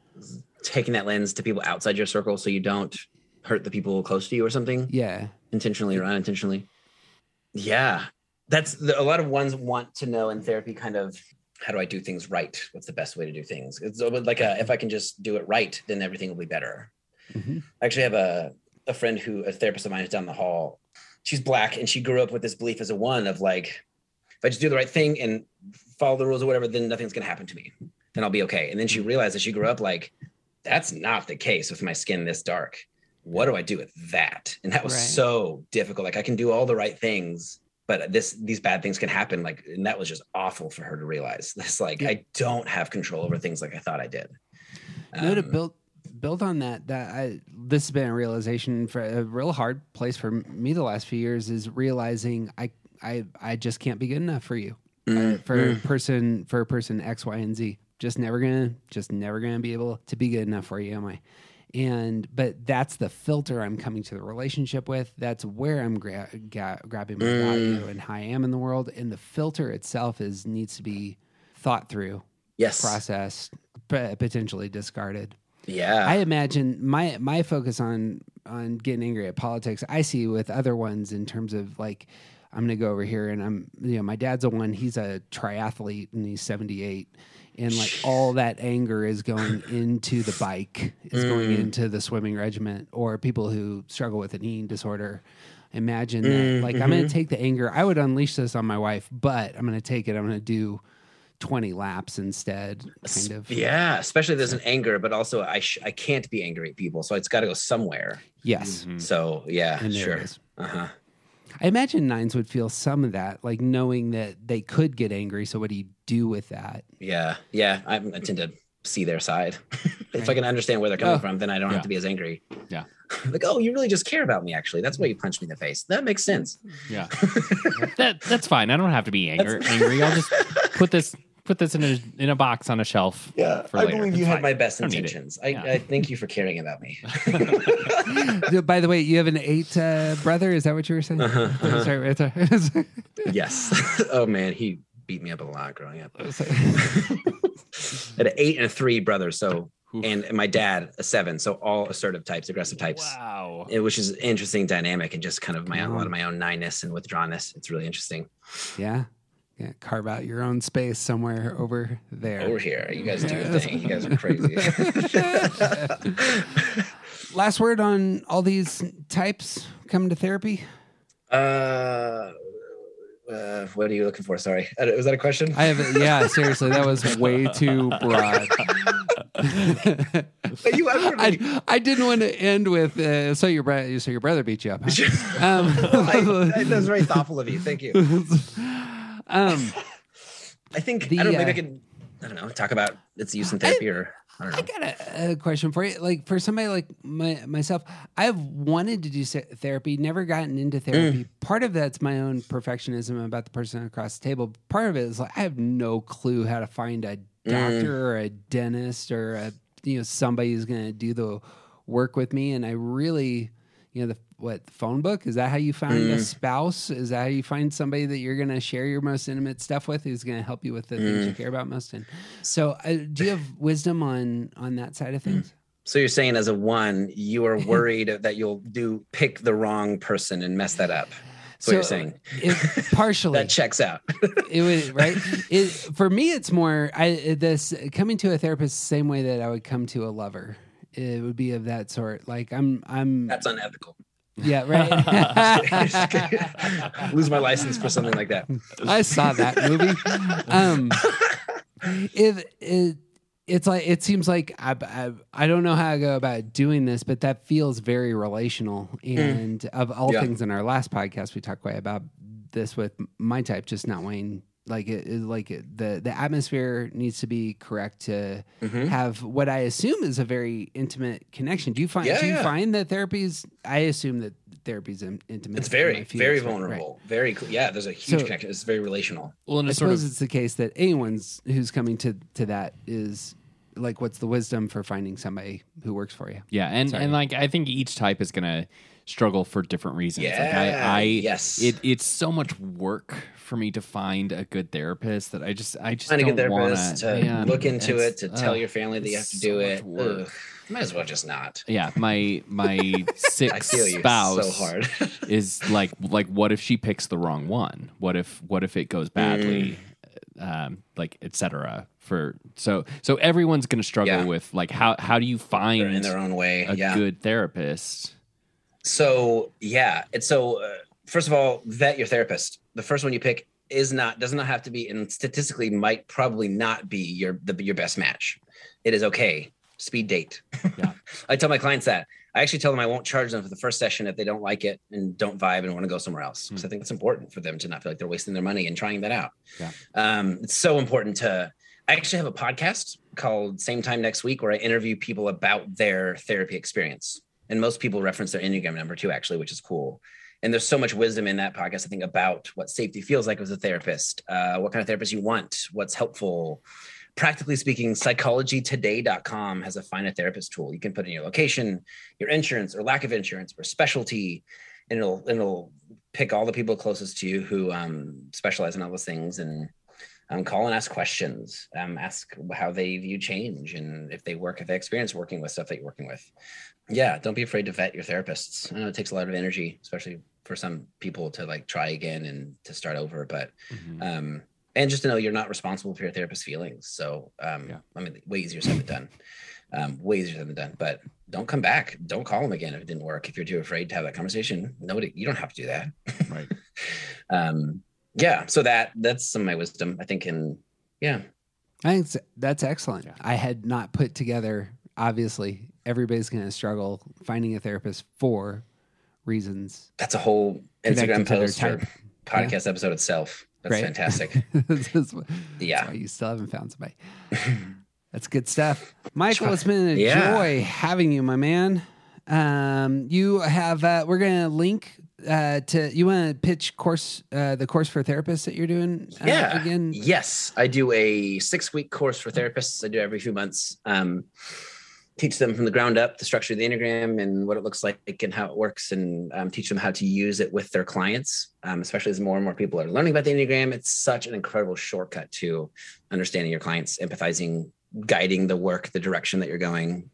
taking that lens to people outside your circle so you don't hurt the people close to you or something? Yeah, intentionally or unintentionally? Yeah. That's the, a lot of ones want to know in therapy kind of how do i do things right? What's the best way to do things? It's like a, if i can just do it right then everything will be better. Mhm. I actually have a, a friend who a therapist of mine is down the hall. She's black and she grew up with this belief as a one of like if i just do the right thing and follow the rules or whatever then nothing's going to happen to me then i'll be okay. And then she realized that she grew up like that's not the case with my skin this dark. What do i do with that? And that was Right. so difficult. Like i can do all the right things but this these bad things can happen. Like and that was just awful for her to realize this. Like Yeah. i don't have control over things like i thought i did. No, to Um, build build on that. That I, this has been a realization for a real hard place for me the last few years is realizing I I I just can't be good enough for you. Mm, uh, for person for a person X Y and Z. Just never gonna just never gonna be able to be good enough for you, am I? And but that's the filter I'm coming to the relationship with. That's where I'm gra- ga- grabbing my Mm. value and how I am in the world. And the filter itself is needs to be thought through, yes processed, p- potentially discarded. yeah I imagine my my focus on on getting angry at politics. I see with other ones in terms of like I'm to go over here and I'm you know my dad's a one. He's a triathlete and he's 78, and like all that anger is going into the bike, is going Mm. into the swimming regiment, or people who struggle with an eating disorder. Imagine Mm, that. Like I'm going to take the anger. I would unleash this on my wife, but I'm going to take it. I'm going to do 20 laps instead. Kind of. yeah especially there's an anger but also i sh- i can't be angry at people so it's got to go somewhere Yes. Mhm. so yeah And sure uh-huh I imagine nines would feel some of that, like knowing that they could get angry. So what do you do with that? yeah yeah I, I tend to see their side if i can understand where they're coming Oh. from then i don't Yeah. have to be as angry Yeah. like oh you really just care about me actually that's why you punched me in the face that makes sense Yeah. that that's fine. I don't have to be anger, angry. I'll just put this put this in a in a box on a shelf. Yeah, for I later. believe you It's had my best I don't need it. intentions. I, Yeah. I thank you for caring about me. By the way, you have an eight uh, brother. Is that what you were saying? Uh-huh, Sorry, right yes. oh man, he beat me up a lot growing up. Sorry. I had an eight and a three brother. so Oof. and my dad a seven, so all assertive types, aggressive types. Wow. It, which is an interesting dynamic and just kind of my own, a Wow. lot of my own nyness and withdrawnness. It's really interesting. yeah. Yeah. Carve out your own space somewhere over there. Over here, you guys do your thing. You guys are crazy. Last word on all these types coming to therapy. uh, uh, what are you looking for? Sorry, Uh, was that a question? I have, yeah, seriously, that was way too broad. you I, I didn't want to end with uh, so your brother so your brother beat you up. Huh? Um, I, I- that was very thoughtful of you. Thank you. Um, I think The, I don't know. Maybe uh, I could I don't know talk about its use in therapy or I don't know. I got a, a question for you. Like for somebody like my, myself, I've wanted to do therapy, never gotten into therapy. Part of that's my own perfectionism about the person across the table. Part of it is like I have no clue how to find a doctor or a dentist or a you know somebody who's going to do the work with me. And I really, you know, the what phone book is that how you find a mm. spouse? Is that how you find somebody that you're going to share your most intimate stuff with, who's going to help you with the things you mm. care about most? And so, uh, do you have wisdom on on that side of mm. things? So you're saying as a one, you are worried that you'll do pick the wrong person and mess that up. That's what you're saying. It, partially, That checks out. it would right. It, for me, it's more I this coming to a therapist the same way that I would come to a lover. It would be of that sort. Like I'm, I'm, That's unethical. Yeah, right. Lose my license for something like that. I saw that movie. Um, it, it it's like it seems like I, I I don't know how I go about doing this, but that feels very relational. And of all. Yeah. things in our last podcast, we talked quite about this with my type, just not Wayne. Like it, it- like it, the the atmosphere needs to be correct to Mhm. have what I assume is a very intimate connection. Do you find Yeah, do you yeah. find that therapy's? I assume that therapy's in, intimate. It's very, my very fields, right? Right. vulnerable. Very, yeah. There's a huge So- connection. It's very relational. Well, and I it's sort suppose of it's the case that anyone's who's coming to to that is like, what's the wisdom for finding somebody who works for you? yeah, and Sorry. and like I think each type is gonna struggle for different reasons. like I, Yeah, I yes. it it's so much work for me to find a good therapist that I just I just Find a don't good therapist wanna, to man, look into it, to tell your family that you have to do so it. Might as well just not. Yeah, my my sick spouse so hard. is like like what if she picks the wrong one? What if what if it goes badly? Mm. Um, like etc. For so so everyone's gonna struggle Yeah. with like how how do you They're find in their own way. a yeah. good therapist? So yeah, it's so. Uh, first of all, vet your therapist. The first one you pick is not does not have to be, and statistically might probably not be your the, your best match. It is okay speed date. Yeah. I tell my clients that. I actually tell them I won't charge them for the first session if they don't like it and don't vibe and want to go somewhere else. Because I think it's important for them to not feel like they're wasting their money and trying that out. Yeah. Um, it's so important to. I actually have a podcast called Same Time Next Week where I interview people about their therapy experience. And most people reference their Enneagram number too, actually, which is cool. And there's so much wisdom in that podcast, I think, about what safety feels like as a therapist, uh, what kind of therapist you want, what's helpful. Practically speaking, psychologytoday.com has a find a therapist tool. You can put in your location, your insurance or lack of insurance or specialty, and it'll, it'll pick all the people closest to you who um, specialize in all those things and um, call and ask questions. Um, ask how they view change and if they work, if they experience working with stuff that you're working with. Yeah, don't be afraid to vet your therapists. I know it takes a lot of energy, especially for some people to like try again and to start over. But Mhm. um, and just to know you're not responsible for your therapist's feelings. So um, Yeah. I mean, way easier said than done. Um, way easier said than done. But don't come back. Don't call them again if it didn't work. If you're too afraid to have that conversation, nobody. You don't have to do that. right. um, yeah. So that that's some of my wisdom. I think in yeah. I think that's excellent. Yeah. I had not put together. Obviously, everybody's going to struggle finding a therapist for reasons. That's a whole Instagram post or podcast episode itself. That's Great. fantastic. This is wh- Yeah. That's why you still haven't found somebody. That's good stuff. Michael, it's been a Yeah. joy having you, my man. Um, you have uh, we're gonna link uh, to you want to pitch course uh, the course for therapists that you're doing uh, yeah. again. Yes, I do a six week course for therapists. I do every few months. Um, teach them from the ground up the structure of the enneagram and what it looks like and how it works, and um, teach them how to use it with their clients. Um, especially as more and more people are learning about the enneagram, it's such an incredible shortcut to understanding your clients, empathizing, guiding the work, the direction that you're going.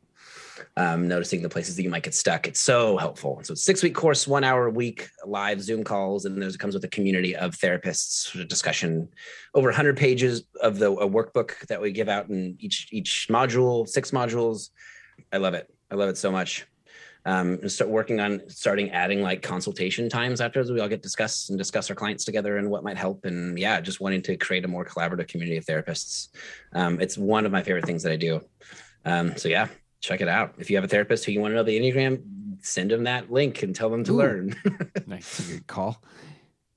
Um, noticing the places that you might get stuck. It's so helpful. So six week course, one hour a week, live Zoom calls, and there's it comes with a community of therapists discussion. Over 100 pages of the a workbook that we give out in each each module six modules. I love it. I love it so much. Um and start working on starting adding like consultation times afterwards we all get discuss and discuss our clients together and what might help. And yeah just wanting to create a more collaborative community of therapists. Um it's one of my favorite things that i do. Um so yeah check it out if you have a therapist who you want to know the enneagram send them that link and tell them to Ooh. learn Nice. Good call.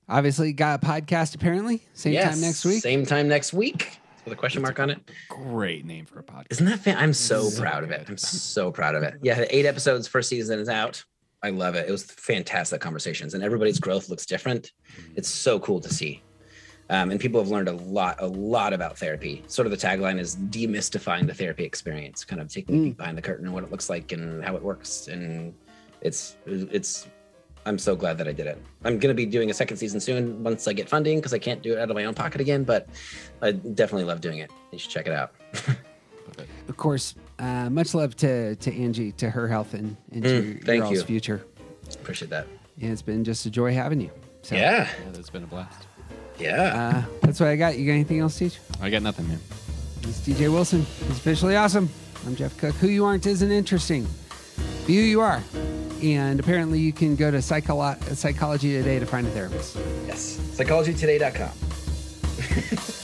Obviously, got a podcast apparently. Same Yes, time next week. same time next week with a question mark on it Great name for a podcast. Isn't that fan? I'm so, So proud of it. I'm so proud of it. Yeah, eight episodes, first season is out. I love it. It was fantastic conversations, and everybody's growth looks different. It's so cool to see. Um, and people have learned a lot, a lot about therapy. Sort of the tagline is demystifying the therapy experience, kind of taking Mm. behind the curtain and what it looks like and how it works. And it's, it's, I'm so glad that I did it. I'm going to be doing a second season soon once I get funding because I can't do it out of my own pocket again. But I definitely love doing it. You should check it out. Of course, uh, much love to to Angie, to her health and, and to Mm, your, thank your all's you. future. Appreciate that. And it's been just a joy having you. So, Yeah. Yeah, that's been a blast. Yeah. Uh, that's what I got. You got anything else, to Teach? I got nothing, man. It's TJ Wilson. He's officially awesome. I'm Jeff Cook. Who you aren't isn't interesting. Be who you are. And apparently, you can go to Psycholo- Psychology Today to find a therapist. yes. Psychologytoday.com.